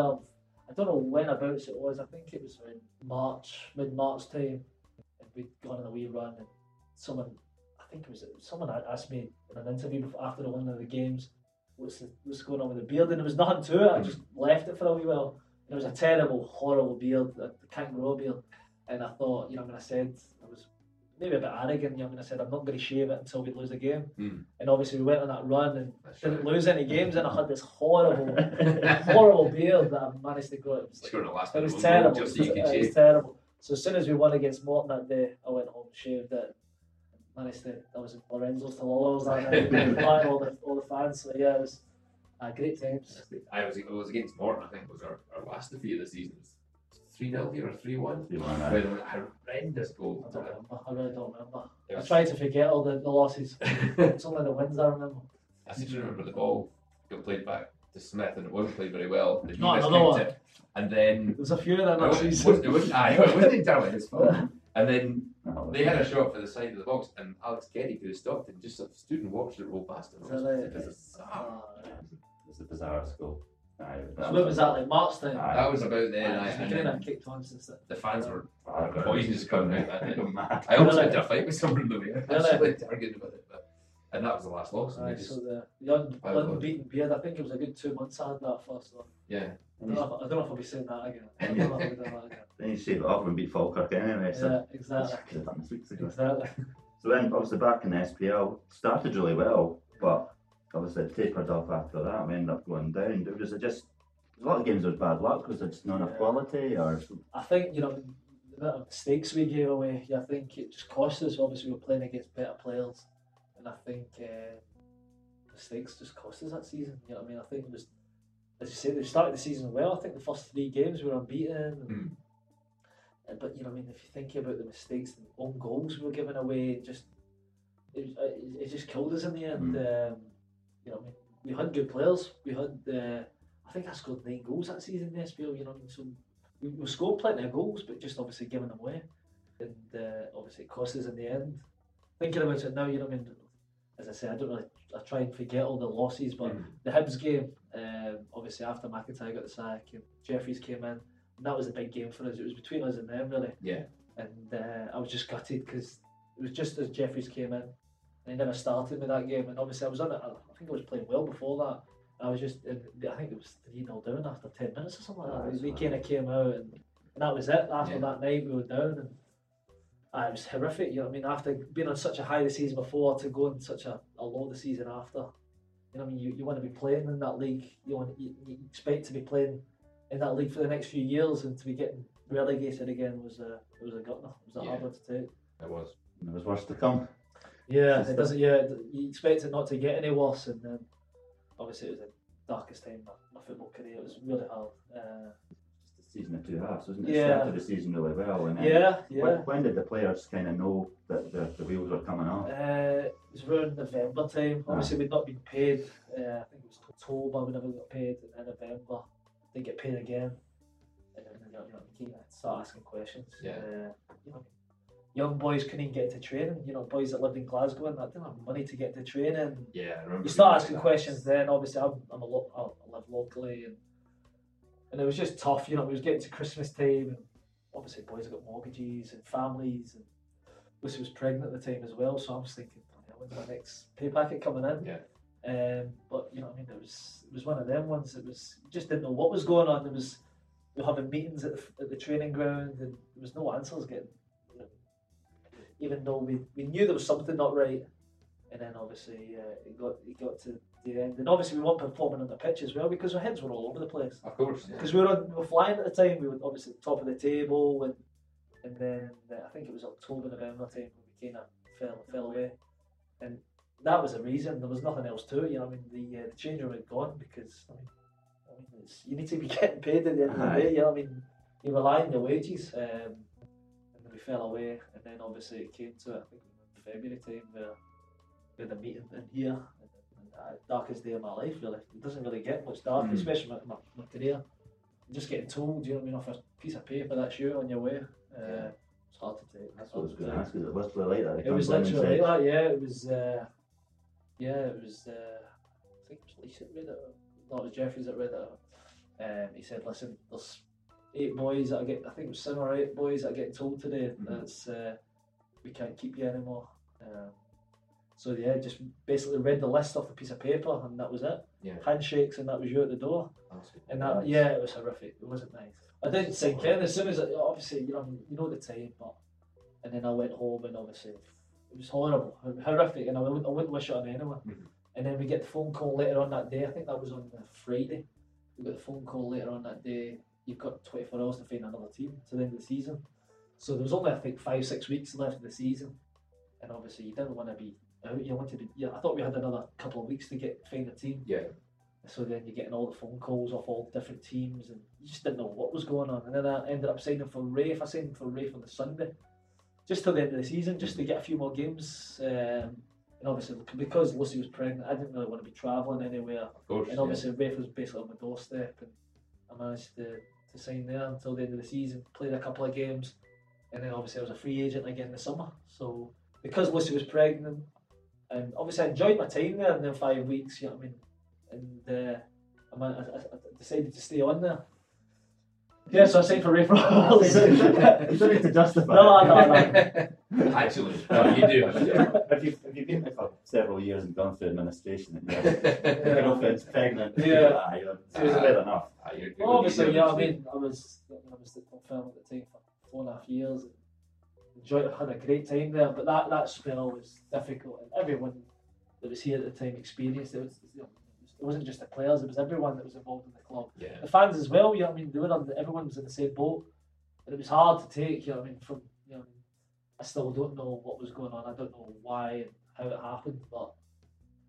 I don't know when abouts it was. I think it was in March, mid March time, and we'd gone on a wee run, and someone, I think it was someone had asked me in an interview before, after the one of the games, what's the, what's going on with the beard, and there was nothing to it. I just left it for a wee while. And It was a terrible, horrible beard. Can't grow beard, and I thought, you know, when I said I was maybe a bit arrogant, you know, when I said I'm not going to shave it until we lose a game, Hmm. and obviously we went on that run and That's didn't right. lose any games, and I had this horrible [LAUGHS] horrible beard that I managed to grow. It was, like, the last it was terrible. Just so you It can was terrible. So as soon as we won against Morton that day, I went home, shaved it, managed to. I was in Lorenzo's to Lolo's that night, inviting all the all the fans. So yeah, it was uh, great times. I was, it was against Morton, I think, it was our, our last defeat of the season. 3 0 here or 3 1. you want that. With a horrendous goal. I don't remember. I really don't remember. It I was- tried to forget all the, the losses. [LAUGHS] it's only the wins I remember. I seem to remember the ball got played back to Smith, and it wasn't played very well. And he Not missed another one. it. And then There's a few of them it wasn't, it season. wasn't, it wasn't, aye, it wasn't entirely his fault. [LAUGHS] And then Oh, they had a shot for the side of the box, and Alex Kenny could have stopped and just sort of stood and watched it roll past him. Is that? It was bizarre. Ah, It's a bizarre school. Aye, So when was that like March time? Aye. That was about then, Aye, aye, it's and then I've kicked on since then. the fans were poisonous coming out that day. Mad. I almost Really? got into a fight with someone in the way. I Really? actually argued about it, but and that was the last loss. And Aye, they just, so the, the un, Five unbeaten beard, I think it was a good two months I had that first one. yeah, I don't, know if, I don't know if I'll be saying that again. [LAUGHS] I don't know if I'll be doing that again. Then you save it off and beat Falkirk anyway. So Yeah, exactly. Could have done this weeks ago. Exactly. So then, obviously, back in the SPL, started really well, but obviously it tapered off after that. We ended up going down. Was it just a lot of games was bad luck? Was it just not enough Yeah. quality, or I think, you know, the amount of mistakes we gave away, yeah, I think it just cost us. Obviously, we were playing against better players, and I think uh, mistakes just cost us that season. You know what I mean? I think it was, as you say, they started the season well. I think the first three games we were unbeaten. And, Hmm. uh, But, you know, I mean, if you think about the mistakes and own goals we were giving away, it just, it, it, it just killed us in the end. Um, you know, I mean, we had good players. We had, uh, I think I scored nine goals that season in the SPL, you know, what I mean, so we, we scored plenty of goals, but just obviously giving them away. And uh, obviously it cost us in the end. Thinking about it now, you know, what I mean, as I say, I don't really, I try and forget all the losses, but Mhm. the Hibs game, um, obviously after McIntyre got the sack and Jefferies came in, and that was a big game for us. It was between us and them, really. yeah. And uh, I was just gutted because it was just as Jefferies came in, and he never started with that game. And obviously, I was on it. I think I was playing well before that. I was just, I think it was three 0 down after ten minutes or something like that. That's They kind of came out, and, and that was it. After Yeah. that night, we were down, and uh, it was horrific. You know what I mean? After being on such a high the season before to go on such a, a low the season after. You know what I mean? You, you want to be playing in that league. You want you, you expect to be playing in that league for the next few years, and to be getting relegated again was a it was a gutner. It was a Yeah. hard one to take. It was. there was worse to come? Yeah, it doesn't. Yeah, you expect it not to get any worse, and then obviously it was the darkest time of my, my football career. It was really hard. Uh, Just a season of two halves, wasn't it? Yeah. Started the season really well, and then yeah, when, yeah. when did the players kind of know that the, the wheels were coming off? Uh, it was around November time. Ah. Obviously, we'd not been paid. Uh, I think it was October we never got paid, and then November didn't get paid again. And then you know, you know, you kind of start asking questions. Yeah. Uh, you know, young boys couldn't even get to training. You know, boys that lived in Glasgow and that didn't have money to get to training. Yeah, I remember. you start asking that. questions then obviously I'm, I'm a lo- I live locally and and it was just tough you know it was getting to Christmas time and obviously boys have got mortgages and families and Lucy was pregnant at the time as well so I was thinking "Bloody hell, when's my next pay packet coming in? Yeah. um, but you know I mean it was it was one of them ones it was just didn't know what was going on. There was we were having meetings at the, at the training ground and there was no answers getting you know, even though we, we knew there was something not right. And then obviously uh, it got it got to the end. And obviously we weren't performing on the pitch as well because our heads were all over the place. Of course. Yeah. because we were on, we were flying at the time we were obviously top of the table and and then uh, I think it was October November time when we kind of fell fell away. And that was the reason. There was nothing else to it you know I mean the uh, the change room had gone because I mean, I mean it's, you need to be [LAUGHS] getting paid at the end of the day you know I mean you rely on your wages um, and then we fell away. And then obviously it came to I think in February time where we had a meeting in here uh, darkest day of my life really it doesn't really get much darker Mm. especially my, my, my career just getting told you know what I mean off a piece of paper that's you on your way uh, Yeah. it's hard to take That's what I was going to ask. Is it literally like that? It was literally like that, yeah. It was, uh, yeah, it was. Uh, I think it was Lisa that read it. No, it was Jefferies that read it. Um, he said, "Listen, there's eight boys that I get. I think it was seven or eight boys that are getting told today Mhm. that's uh, we can't keep you anymore." Um, so yeah, just basically read the list off the piece of paper, and that was it. Yeah. Handshakes, and that was you at the door. And that, yeah, it was horrific. It wasn't nice. I didn't sink in as soon as I, obviously you know you know the time, but and then I went home and obviously it was horrible, horrific, and I wouldn't, I wouldn't wish it on anyone. Mhm. And then we get the phone call later on that day. I think that was on the Friday. We got the phone call later on that day. You've got 24 hours to find another team to the end of the season. So there was only I think five six weeks left of the season, and obviously you didn't want to be out. You wanted to. Yeah, I thought we had another couple of weeks to get find a team. Yeah. So then you're getting all the phone calls off all different teams, and you just didn't know what was going on. And then I ended up signing for Raith. I signed for Raith on the Sunday, just till the end of the season, just to get a few more games. Um, And obviously, because Lucy was pregnant, I didn't really want to be travelling anywhere. Of course. And obviously, Raith was basically on my doorstep, and I managed to, to sign there until the end of the season. Played a couple of games, and then obviously I was a free agent again in the summer. So because Lucy was pregnant, and obviously I enjoyed my time there in them five weeks. You know what I mean? And uh, I, man- I, I I decided to stay on there. Yeah, so I signed for Raith You Roberts. don't need to justify No, it. no, no. Actually, no, you do. If you've, you've been there for several years and gone through administration and your your girlfriend's pregnant, Yeah. ah, you're, it's fair enough. Ah, you're- Well, obviously, you're yeah, I obviously- mean, I was I was at Dunfermline at the time for four and a half years. And enjoyed, had a great time there, but that, that spell was difficult, and everyone that was here at the time experienced it. It, was, you know, it wasn't just the players; it was everyone that was involved in the club, Yeah. the fans as well. You know, I mean, they were on, everyone was in the same boat, and it was hard to take. You know, I mean, from you know, I still don't know what was going on. I don't know why and how it happened, but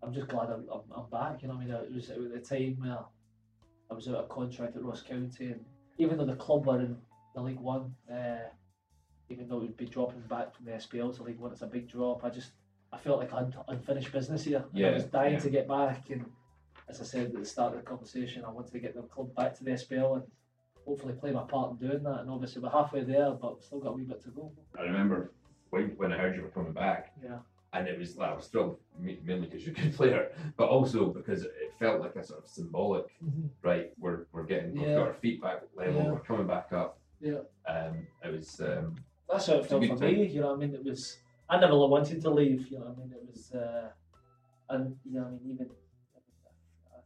I'm just glad I'm, I'm, I'm back. You know, I mean, it was at the time where I was out of contract at Ross County, and even though the club were in the League One, uh, even though would be dropping back from the SPL to League One, it's a big drop. I just I felt like unfinished business here. and I was dying yeah. to get back, and as I said at the start of the conversation, I wanted to get the club back to the SPL and hopefully play my part in doing that. And obviously we're halfway there, but still got a wee bit to go. I remember when, when I heard you were coming back, Yeah. and it was like, I was thrilled ma- mainly because you're a good player, but also because it felt like a sort of symbolic. Right, we're we're getting we've got our feet back level, Yeah. we're coming back up. Yeah. Um, it was um, That's how it felt for me. You know, what I mean, it was. I never wanted to leave. You know, what I mean, it was. Uh, and you know, I mean, even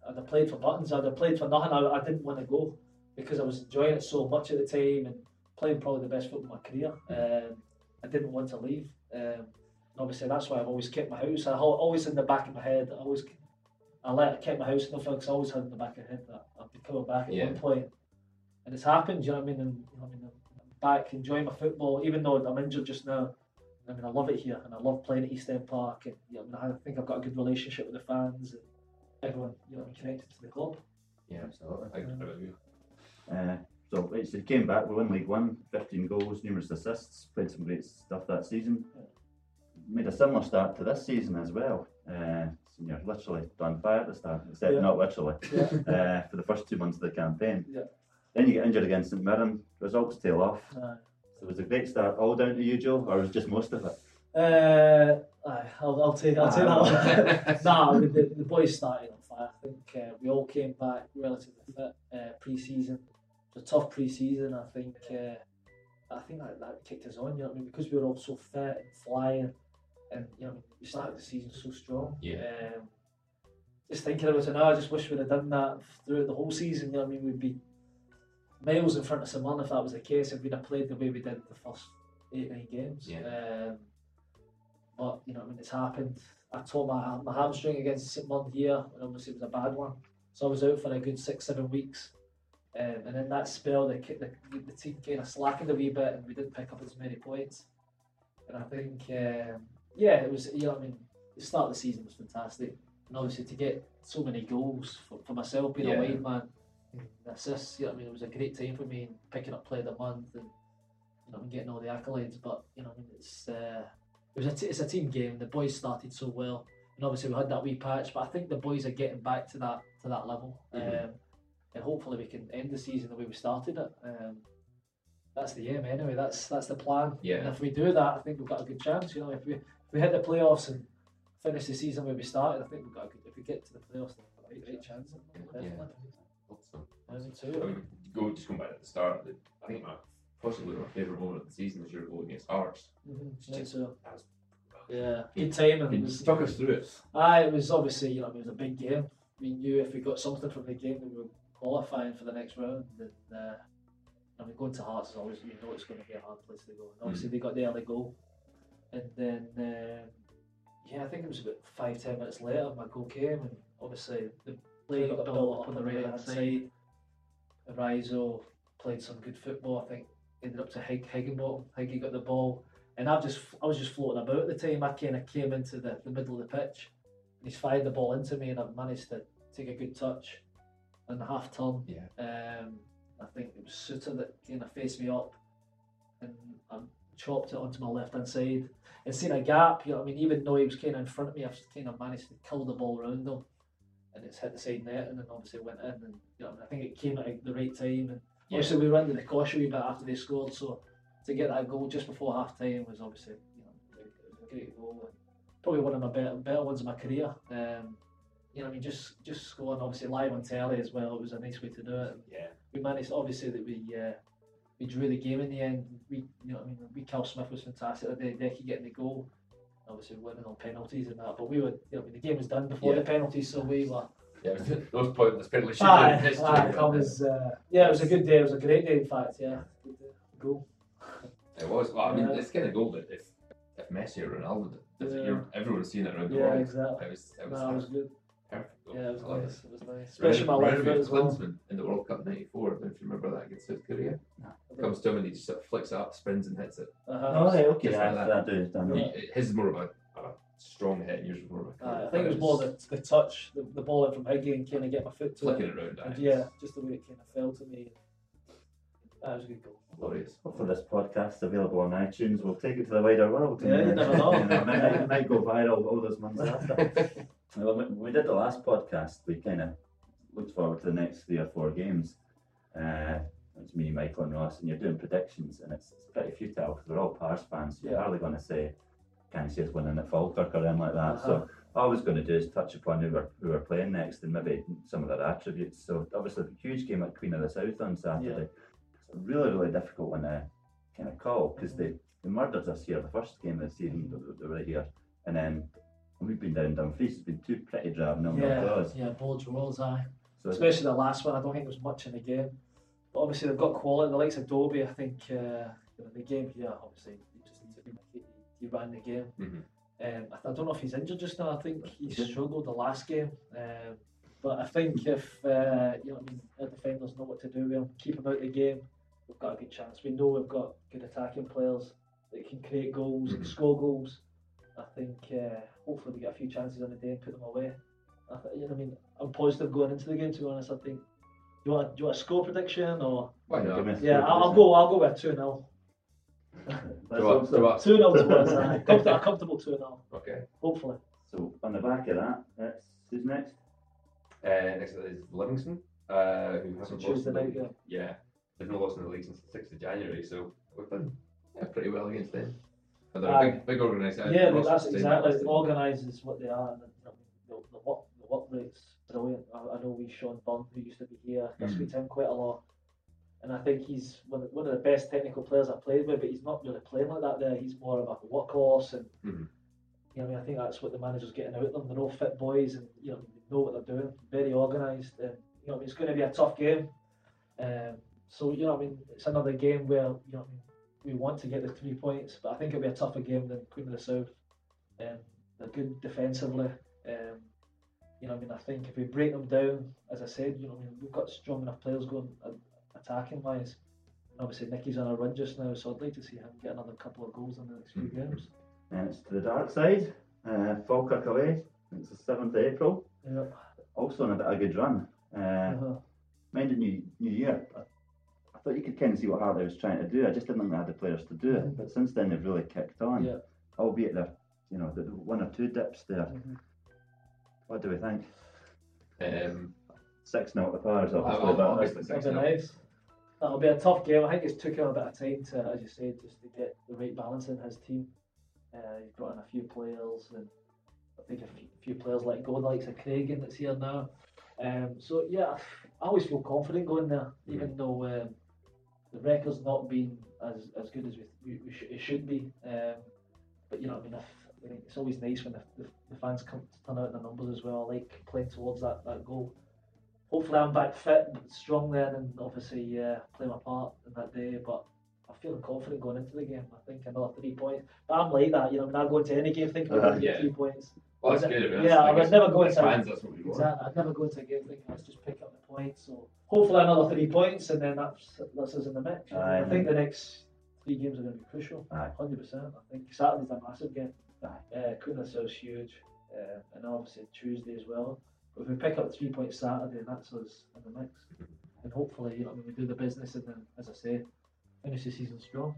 I'd have played for buttons. I'd have played for nothing. I, I didn't want to go because I was enjoying it so much at the time and playing probably the best football of my career. Um, I didn't want to leave. Um, and obviously, that's why I've always kept my house. I al- always in the back of my head. I always. I let kept my house in the because I always had in the back of my head that I'd be coming back at Yeah. one point, and it's happened. You know what I mean? And you know what I mean, back enjoying my football, even though I'm injured just now. I mean, I love it here, and I love playing at East End Park, and you know, I think I've got a good relationship with the fans and everyone, you know, connected to the club. yeah, absolutely. I, I agree. Uh, so, right, so you came back, we won League One, 15 goals, numerous assists, played some great stuff that season. Made a similar start to this season as well. Uh, so you're literally on fire at the start, except Yeah. not literally, Yeah. [LAUGHS] uh, for the first two months of the campaign. Yeah. Then you get injured against St Mirren, results tail off. Uh, So was a great start all down to you, Joe, or was just most of it? uh, aye, I'll, I'll take, I'll take that one. [LAUGHS] nah, the, the, the boys started on fire. I think uh, we all came back relatively fit uh, pre-season. It was a tough pre-season. I think. Uh, I think that, that kicked us on. You know, what I mean, because we were all so fit and flying, and you know, we started the season so strong. Yeah. Um, just thinking about it now, I just wish we'd have done that throughout the whole season. You know, what I mean, we'd be miles in front of someone if that was the case. If we'd have played the way we did the first eight nine games. Yeah. Um, but you know, I mean, it's happened. I tore my my hamstring against St here, and obviously it was a bad one. So I was out for a good six seven weeks. Um, and in that spell, the, the, the team kind of slackened a wee bit, and we didn't pick up as many points. And I think, um, yeah, it was. You know, I mean, the start of the season was fantastic, and obviously to get so many goals for, for myself being Yeah. a wide man, assists. You know, what I mean, it was a great time for me, and picking up play of the month, and you know, and getting all the accolades. But you know, I mean, it's uh, it was a t- it's a team game. The boys started so well, and obviously we had that wee patch. But I think the boys are getting back to that to that level, Mhm. um, and hopefully we can end the season the way we started it. Um, that's the aim anyway. That's that's the plan. Yeah. And if we do that, I think we've got a good chance. You know, if we if we hit the playoffs and finish the season where we started, I think we've got a good. If we get to the playoffs, then we've got a great chance. Yeah. Definitely. Awesome. I think I mean, go just going back at the start. the- I think my possibly my favourite moment of the season was your goal against Hearts. Mhm, I think so. That was- Yeah, good time and Can it was. talk us through it? Aye, it was obviously you know it was a big game. We knew if we got something from the game we were qualifying for the next round. And uh, I mean, going to Hearts is always you know it's going to be a hard place to go. And obviously they got the early goal, and then um, yeah, I think it was about five ten minutes later my goal came, and obviously the play got built up on the right hand side. Arizo played some good football. I think ended up to Hig Higginbotham. Higgy got the ball, and I've just I was just floating about at the time. I kind of came into the, the middle of the pitch, and he's fired the ball into me, and I've managed to take a good touch and a half turn. Yeah. Um, I think it was Souttar that kind of faced me up, and I chopped it onto my left hand side and seen a gap. You know, what I mean, even though he was kind of in front of me, I've kind of managed to kill the ball around him, and it's hit the side net, and then obviously went in, and you know, I think it came at the right time, and Yeah. obviously we ran to the caution a wee bit after they scored, so to get that goal just before half time was obviously you know it was a great goal, and probably one of my better, better ones of my career. Um, you know, I mean, just just scoring obviously live on telly as well. It was a nice way to do it. Yeah. We managed obviously that we uh, we drew the game in the end. We you know I mean we Cal Smith was fantastic. The Decky getting the goal, obviously winning on penalties and that. But we were you know the game was done before Yeah. the penalties, so we were. Yeah, [LAUGHS] those pointless shootouts. Aye, aye, that they? was uh, yeah, it was a good day. It was a great day, in fact. Yeah, goal. It was. Well, I mean, Yeah. it's kind of goal that if if Messi or Ronaldo if Yeah. you're, everyone's seen it around the Yeah, world. exactly. It was. It was, No, it was good. Perfect. Yeah, it was I nice. It was nice, Remember- especially my left foot as well. Klinsmann in the World Cup '94. I don't know if you remember that against South Korea. Comes to him and he just sort of flicks it up, spins and hits it. Uh-huh. Oh, right, okay, Just yeah, like that do, done Yeah. that. His is more of a, a strong hit, and yours was more of a. Uh, I think it was more the, the touch, the, the ball in from Higgy and kind of get my foot to flicking it. it around. And yeah, just the way it kind of fell to me. That was a good goal. glorious. Hopefully this podcast's available on iTunes. We'll take it to the wider world. Yeah, you never [LAUGHS] know. it, might, it might go viral all those months after. [LAUGHS] Well, when we did the last podcast, we kind of looked forward to the next three or four games. Uh, it's me, Michael, and Ross, and you're doing predictions, and it's, it's pretty futile because we're all Pars fans. So you're Yeah. hardly going to say, "Can see us winning at Falkirk or anything like that?" Uh-huh. So all I was going to do is touch upon who we're, who we're playing next and maybe some of their attributes. So obviously, a huge game at Queen of the South on Saturday. It's a really, really difficult one to kind of call because they, they murdered us here the first game of the season. They, they were here, and then we've been down Dumfries. It's been two pretty drab nil nil Yeah, draws. yeah, Bulge rolls, aye. So Especially the last one, I don't think there was much in the game. But obviously they've got quality. The likes of Dobbie, I think, uh, you know, the game here, obviously, he just needs to be, he, he ran the game. Mhm. Um, I, I don't know if he's injured just now. I think he struggled the last game. Um, but I think if uh, you know, what I mean, our defenders know what to do with him, keep him out of the game, we've got a good chance. We know we've got good attacking players that can create goals and Mhm. score goals. I think uh, hopefully we get a few chances on the day and put them away. I th- you know, what I mean, I'm positive going into the game. To be honest, I think. You want, do you want a score prediction or? Why not? Give a Yeah, score I'll, I'll prediction. go. I'll go with two 0 Let's Draw- hope so. draw. Two 0 to us. aye. A comfortable two 0 Okay. Hopefully. So on the back of that, that's who's next? Uh, next up is Livingston, uh, who hasn't lost Tuesday in the night, league. Yeah, they've not lost in the league since the sixth of January, so we've done yeah, pretty well against them. They're a big, big organisation. Yeah, but that's exactly organised is what they are. And, know, the, the work, the work rate's brilliant. I, I know we Sean Bunn, who used to be here, I speak to him quite a lot. And I think he's one of, one of the best technical players I've played with, but he's not really playing like that there. He's more of a workhorse and Mhm. you know, I mean, I think that's what the manager's getting out of them. They're all fit boys and you know, they know what they're doing, very organised. And you know, I mean, it's going to be a tough game. Um, so you know, I mean, it's another game where you know, I mean, we want to get the three points, but I think it'll be a tougher game than Queen of the South. Um, they're good defensively. Um, you know, I mean, I think if we break them down, as I said, you know, I mean, we've got strong enough players going uh, attacking wise. And obviously, Nicky's on a run just now, so I'd like to see him get another couple of goals in the next few Mhm. games. And it's to the dark side. Uh, Falkirk away. It's the seventh of April. Yeah. Also on a bit of a good run. Uh, Uh-huh. mind the new new year. I thought you could kind of see what Hartley was trying to do. I just didn't think they had the players to do it. Mhm. But since then they've really kicked on. Yeah. Albeit there, you know, the, the one or two dips there. Mhm. What do we think? Um, Six now at the Pars, I'll- obviously. I'll- I'll that's- be That'll six be nice. That'll be a tough game. I think it's took him a bit of time to, as you said, just to get the right balance in his team. Uh, he's brought in a few players, and I think a few, few players like go, the likes of Craigen that's here now. Um, so yeah, I always feel confident going there, even though um, the record's not been as, as good as we, we, we sh- it should be. Um, but you know, I mean, if, I think it's always nice when the, the, the fans come to turn out the numbers as well. I like playing towards that, that goal hopefully I'm back fit and strong then and obviously uh, play my part in that day. But I'm feeling confident going into the game. I think another three points. But I'm like that, you know, when I go into any game thinking we're going to get Yeah. three points. well, that's Yeah, good. I mean, yeah, I would never go as into- fans. That's what we want. Exactly. I'd never go into a game thinking let's just pick up the points. So hopefully another three points and then that's that's us in the mix. Aye. I think the next three games are going to be crucial. Hundred percent. I think Saturday's a massive game. Aye. Uh, the South's huge, uh, and obviously Tuesday as well. But if we pick up three points Saturday, that's us in the mix. And hopefully, you know, when we do the business and then, as I say, finish the season strong.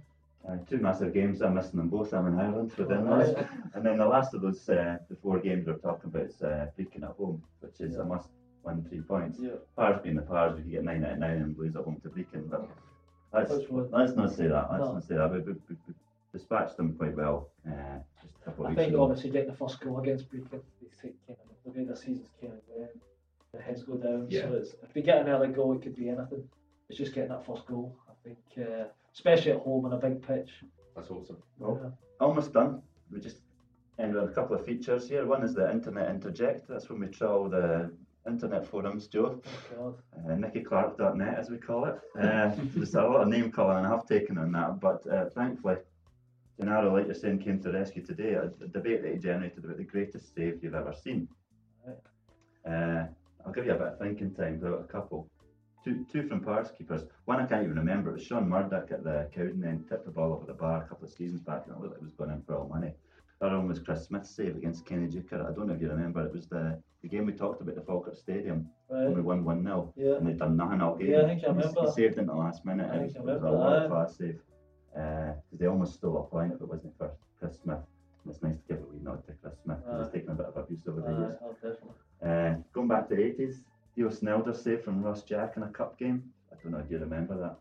Uh, two massive games. I'm missing them both. I'm in Ireland those. right. And then the last of those, uh, the four games we're talking about is uh, Brechin at home, which is Yeah. a must win three points. Yeah. Pars being the Pars, we could get nine out of nine and lose at home to Brechin. But let's, Which one? let's not say that. Let's No. not say that. We, we, we, we dispatched them quite well. Uh, just a couple I think ago. obviously getting the first goal against Brechin, they take kind of the way their season's kind of going, the heads go down. Yeah. So it's, if they get an early goal, it could be anything. It's just getting that first goal. I think, uh, especially at home on a big pitch. That's awesome. Well, Yeah. almost done. We just end with a couple of features here. One is the internet interject. That's when we trawl the internet forums, Joe. Oh Uh, NickyClark.net, as we call it. Uh, there's a lot of name calling and I've taken on that, but uh, thankfully, Gennaro, like you're saying, came to rescue today. A, a debate that he generated about the greatest save you've ever seen. Uh, I'll give you a bit of thinking time, about a couple. Two, two from Pars keepers. One I can't even remember. It was Sean Murdoch at the Cowden end, tipped the ball over the bar a couple of seasons back, and it looked like it was going in for all money. One was Chris Smith's save against Kenny Duker. I don't know if you remember. It was the, the game we talked about the Falkirk Stadium when we Right. won 1 0 Yeah. and they'd done nothing all game. Yeah, I think I he- remember. He saved in the last minute. I It was, think it I was a remember world class save. Because they almost stole a point if it wasn't for Chris Smith. And it's nice to give a wee nod to Chris Smith. 'cause Aye. He's taken a bit of abuse over the years. oh, definitely. Uh, going back to the 80s, Theo Snelders save from Ross Jack in a cup game. I don't know if you remember that.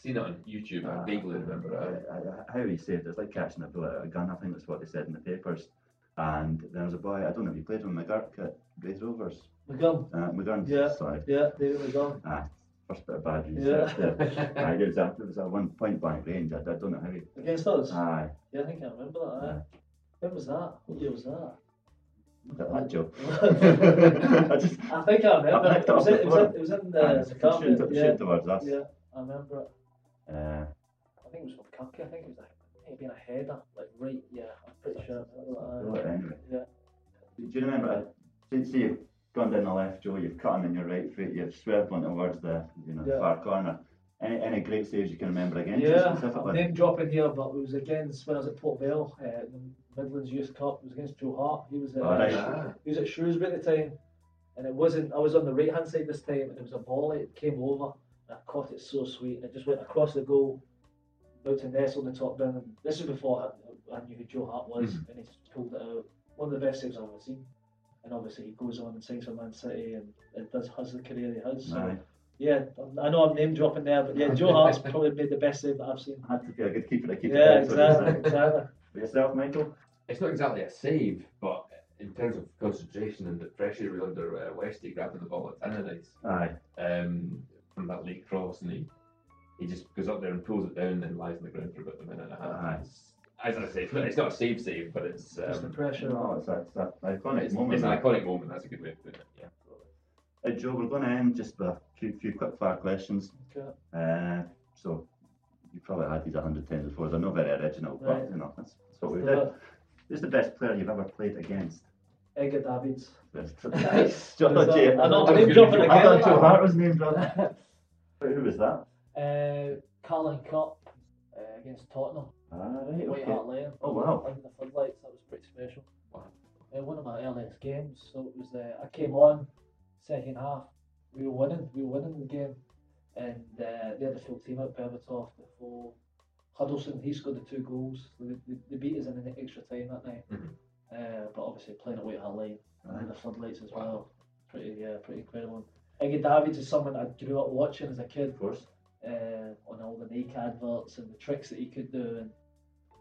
I've seen it on YouTube. I vaguely remember it. uh, uh, how he saved it. It's like catching a bullet out of a gun. I think that's what they said in the papers. And there was a boy, I don't know if you played with McGurk at Raith Rovers. McGurn. Uh, McGurn, Yeah. sorry. Yeah, David McGurn. Ah, first bit of bad Yeah. research there. [LAUGHS] Aye, it was a, it was a one point blank range. I, I don't know how he. Against us? Aye, Yeah, I think I remember that. Aye. When was that? What year was that? look that joke. [LAUGHS] [LAUGHS] I just, I think I remember. I It picked it was, in, it, was in, it was in the, it's the shoot, carpet. shoot Yeah, towards us. yeah, I remember it. Uh, I think it was from Kirky. I think it was like, I think it been a header, like right. Yeah, I'm pretty sure. I remember well, that. aye. anyway. Yeah. Do you remember? Uh, see, see, you've gone down the left, Joe. You've cut him in your right foot. You've swerved one towards the you know Yeah. far corner. Any any great saves you can remember against you Yeah, I'm specifically? name dropping here, but it was against when I was at Port Vale, uh, the Midlands Youth Cup. It was against Joe Hart. He was at, Oh, right. Ah, he was at Shrewsbury at the time, and it wasn't. I was on the right hand side this time, and it was a volley. It came over, and I caught it so sweet, it just went across the goal, about to nestle on the top bin. And this is before I, I knew who Joe Hart was, Mhm. and he just pulled it out. One of the best saves I've ever seen. And obviously he goes on and signs for Man City, and it does has the career he has. So Aye. yeah, I know I'm name dropping there, but yeah, [LAUGHS] Joe Hart's probably made the best save that I've seen. Had to be a good keeper to keep Yeah, it. down, so exactly, say. exactly. For yourself, Michael. it's not exactly a save, but in terms of concentration and the pressure he was under, uh, Westy grabbing the ball at Tannadice Aye. um, from that late cross, and he he just goes up there and pulls it down and then lies on the ground for about a minute and a half. Aye. It's- As I say, it's not, a save save, but it's Just the um, pressure. No, it's a, it's a iconic it's, moment. it's an iconic moment. That's a good way of putting it. Yeah. Hey, Joe, we're going to end just with a few, few quick fire questions. Okay. Uh, so you probably had these a hundred times before. They're not very original, Right. but you know that's, that's what we do did. Who's the best player you've ever played against? Edgar Davids. [LAUGHS] Nice. [LAUGHS] Joe, Was Jay. I know, I name was dropping gonna- thought. Joe Hart was named Wait, Who was that? Uh, Carling Cup uh, against Tottenham. Ah, right, White okay. Hart Lane. Oh, wow. Under the floodlights, that was pretty special. Wow. Uh, one of my earliest games. So it was uh, I came on second half. We were winning. We were winning the game, and uh, they had the full team out. Berbatov before Huddlestone. He scored the two goals. So they, they, they beat us in the extra time that night. Mhm. Uh, but obviously playing away at Hart Lane and the floodlights as Wow. well. Pretty yeah, pretty incredible. Iggy Davids is someone I grew up watching as a kid Of course. uh, on all the Nike adverts and the tricks that he could do. And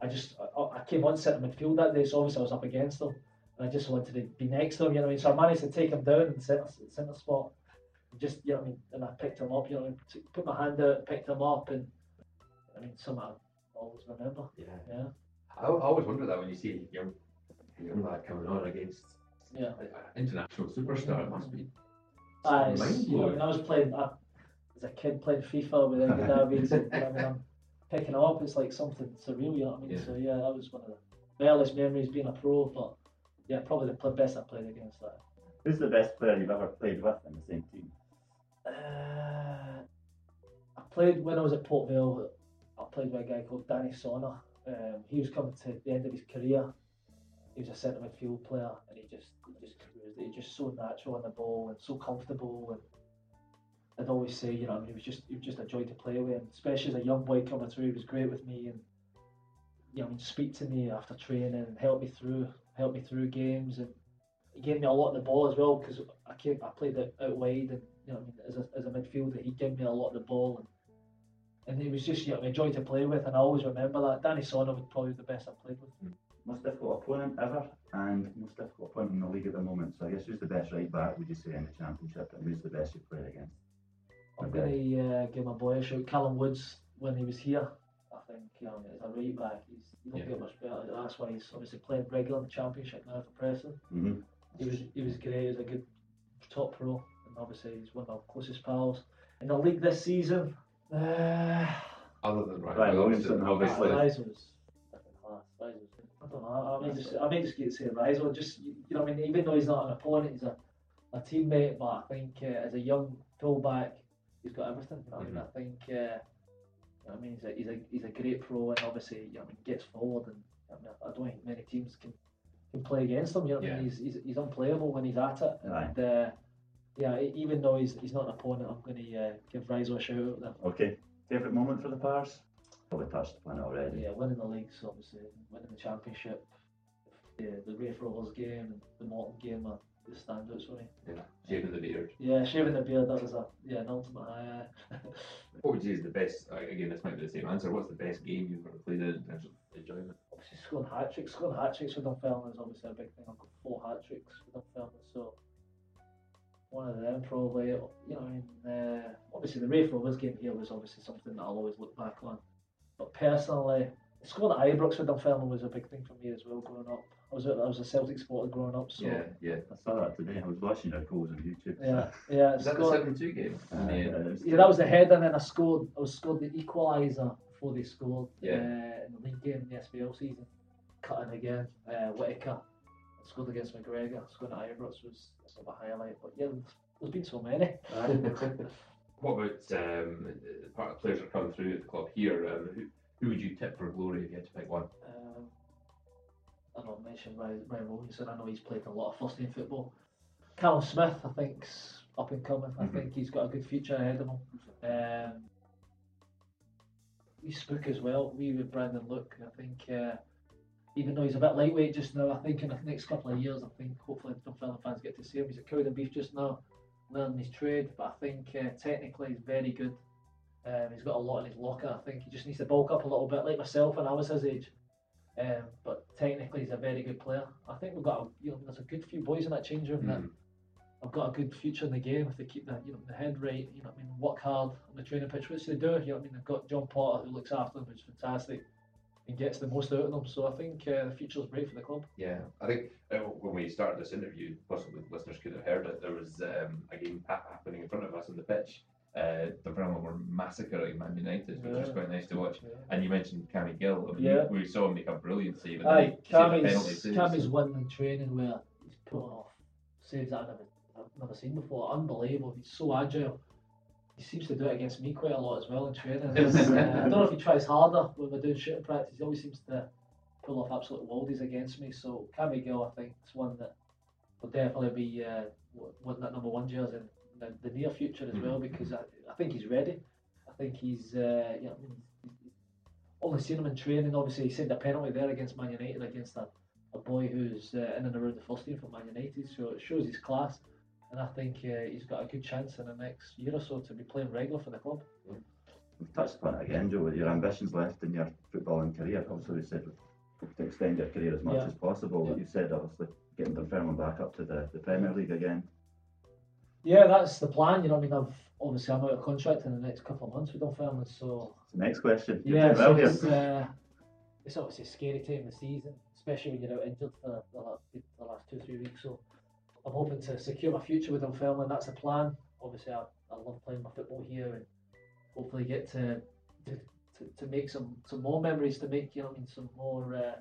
I just, I, I came on centre midfield that day, so obviously I was up against him. And I just wanted to be next to him, you know what I mean? So I managed to take him down in centre, centre spot. Just, you know what I mean? And I picked him up, you know, what I mean? Put my hand out, picked him up, and I mean, something I always remember. Yeah. Yeah. I, I always wonder that when you see young, a young lad coming on against Yeah. an international superstar. It must be I, mind you know, when. I was playing, I, as a kid playing FIFA with Iggy [LAUGHS] Davids, and, you know, what I mean, I'm picking him up, it's like something surreal, you know what I mean? Yeah. So yeah, that was one of the earliest memories being a pro, but yeah, probably the pl- best I played against that. Who's the best player you've ever played with in the same team? Uh, I played when I was at Port Vale. I played with a guy called Danny Sonner. Um, he was coming to the end of his career. He was a centre midfield player, and he just he just cruised. He was just so natural on the ball and so comfortable. And I'd always say, you know, I mean, he was just he was just a joy to play with, and especially as a young boy coming through, he was great with me. And you know, mean, speak to me after training and help me through, help me through games, and he gave me a lot of the ball as well because I came, I played it out wide, and you know, I mean, as a, as a midfielder, he gave me a lot of the ball, and and he was just you know, a joy to play with, and I always remember that. Danny Sonner was probably the best I played with. Most difficult opponent ever, and most difficult opponent in the league at the moment. So I guess who's the best right back? Would you say in the championship, and who's the best you've played against? I'm going to uh, give my boy a shout. Callum Woods, when he was here, I think um, as a right back, he's, he don't Yeah. get much better. That's why he's obviously playing regular in the championship now for Preston. Mm-hmm. He was he was great. He was a good top pro, and obviously he's one of our closest pals in the league this season. Uh, Other than Ryan, Ryan Williamson, Williamson, obviously. Rise was don't know. I, may just I may just get to say Rise. Just you know, I mean, even though he's not an opponent, he's a, a teammate. But I think uh, as a young fullback, he's got everything. You know what I mean, I think. Uh, you know I mean, he's a, he's a he's a great pro, and obviously, you know, I mean, gets forward, and I, mean, I don't think many teams can can play against him. You know, what I mean, he's, he's he's unplayable when he's at it. Aye. And, uh, yeah, even though he's he's not an opponent, I'm going to uh, give Rise a shout out there. Okay. Favourite moment for the Pars? Probably touched upon already. Yeah, winning the leagues, obviously, winning the championship, the the Raith Rovers game, and the Morton game are the standouts for me. Yeah, shaving the beard. Yeah, shaving the beard, that was a yeah an ultimate high. [LAUGHS] What would you say is the best? uh, Again, this might be the same answer. What's the best game you've ever played in in terms of enjoyment? obviously scoring hat tricks, scoring hat tricks with Dunfermline is obviously a big thing. I've got four hat tricks with Dunfermline, so one of them probably. You know, I mean, uh, obviously the Raith Rovers game here was obviously something that I'll always look back on. But personally, scoring at Ibrox with Dunfermline was a big thing for me as well growing up. I was a, I was a Celtic supporter growing up, so Yeah, yeah. I saw that today. I was watching your goals on YouTube. yeah, yeah. Is that the scored- seven two game? Uh, yeah. Yeah, that was the header, and then I scored. I was scored the equaliser before they scored Yeah. uh, in the league game in the SPL season. Cutting again, uh, Whittaker I scored against McGregor. Scoring at Ibrox was sort of a highlight. But yeah, there's- there's been so many. [LAUGHS] [LAUGHS] What about um, the part of players that are coming through at the club here? Um, who, who would you tip for glory if you had to pick one? Um, I don't mention Ryan, Ryan Williamson. I know he's played a lot of first team football. Callum Smith, I think's up and coming. I Mhm. think he's got a good future ahead of him. Um, we spook as well. We with Brandon Look. I think uh, even though he's a bit lightweight just now, I think in the next couple of years, I think hopefully Dunfermline fans get to see him. He's at Cowdenbeath just now, learning his trade. But I think uh, technically he's very good. Um, he's got a lot in his locker. I think he just needs to bulk up a little bit, like myself when I was his age. Um, but technically, he's a very good player. I think we've got a, you know there's a good few boys in that change room that Mm. have got a good future in the game if they keep the you know the head right. You know what I mean, work hard on the training pitch, which they do. You know what I mean. They've got John Potter who looks after them, which is fantastic, and gets the most out of them. So I think uh, the future's bright for the club. Yeah, I think uh, when we started this interview, possibly listeners could have heard it. There was um, a game ha- happening in front of us on the pitch. Uh, Dunfermline were massacring Man United, which was quite nice to watch. And you mentioned Cammy Gill. I mean, Yeah. we, saw him make a brilliant save. Aye, then he saved a penalty Cammy's, Cammy's one in training where he's pulling off saves that I've never, I've never seen before. Unbelievable. He's so agile. He seems to do it against me quite a lot as well in training. [LAUGHS] Uh, I don't know if he tries harder when we're doing shooting practice. He always seems to pull off absolute worldies against me. So Cammy Gill, I think, is one that will definitely be uh, winning that number one jersey in the, the near future as well because I, I think he's ready. I think he's, uh, you know, I mean, only seen him in training. Obviously, he saved a penalty there against Man United against a, a boy who's uh, in and around the first team for Man United. So it shows his class, and I think uh, he's got a good chance in the next year or so to be playing regular for the club. We've touched upon it again, Joe, with your ambitions left in your footballing career. Obviously, we said to extend your career as much Yeah. as possible. Yeah. You said, obviously, getting Dunfermline back up to the, the Premier League again. Yeah, that's the plan. You know, I mean, I've obviously I'm out of contract in the next couple of months with Dunfermline, so next question. You're yeah, doing so well it's, here. uh, it's obviously a scary time of the season, especially when you're out injured for the last, the last two three weeks. So I'm hoping to secure my future with Dunfermline. That's the plan. Obviously, I, I love playing my football here, and hopefully get to to, to, to make some, some more memories, to make you know I mean some more. Uh,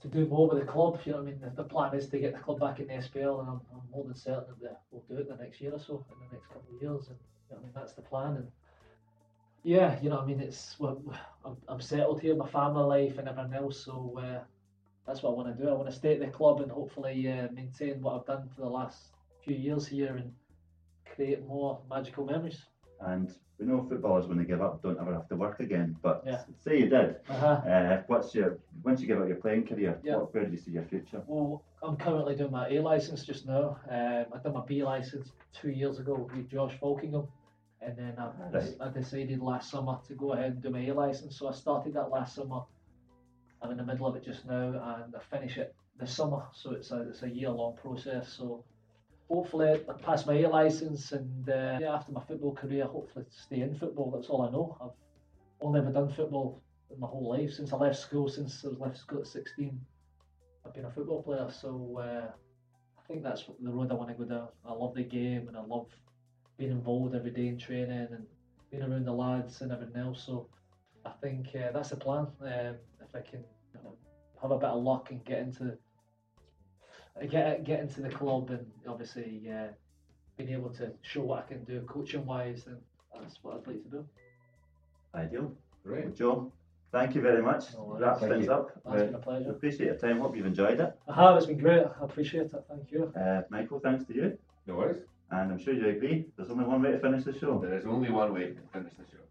to do more with the club, you know I mean. The, the plan is to get the club back in the SPL, and I'm, I'm more than certain that we'll do it in the next year or so, in the next couple of years, and you know I mean that's the plan. And yeah, you know, I mean, it's well, I'm, I'm settled here, my family life and everything else. So uh, that's what I want to do. I want to stay at the club and hopefully uh, maintain what I've done for the last few years here and create more magical memories. and we know footballers when they give up don't ever have to work again. But Yeah. say you did. Uh-huh. Uh, what's your once you give up your playing career? Yeah. What, where do you see your future? Well, I'm currently doing my A license just now. Um, I did my B license two years ago with Josh Falkingham, and then I, Right. I decided last summer to go ahead and do my A license. So I started that last summer. I'm in the middle of it just now, and I finish it this summer. So it's a it's a year long process. So hopefully I pass my A license, and uh, after my football career, hopefully stay in football. That's all I know. I've only ever done football in my whole life since I left school. Since I left school at 16. I've been a football player, so uh, I think that's the road I want to go down. I love the game and I love being involved every day in training and being around the lads and everything else. So I think uh, that's the plan. Um, I can you know, have a bit of luck and get into get get into the club and obviously uh, being able to show what I can do coaching wise, then that's what I'd like to do. Ideal. Great. Well, Joe, thank you very much. No worries. Wrap Thank things you. up. That's We been a pleasure. appreciate your time. Hope you've enjoyed it. I have. It's been great. I appreciate it. Thank you. Uh, Michael, thanks to you. No worries. And I'm sure you agree. There's only one way to finish the show. There is only one way to finish the show.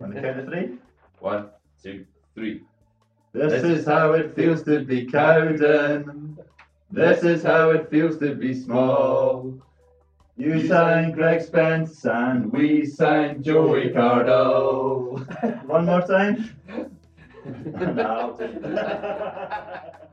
On the count of three. One, two, three. This is how it feels to be Cowden. This is how it feels to be small. You signed Greg Spence and we signed Joey Cardle. [LAUGHS] One more time. [LAUGHS] [LAUGHS]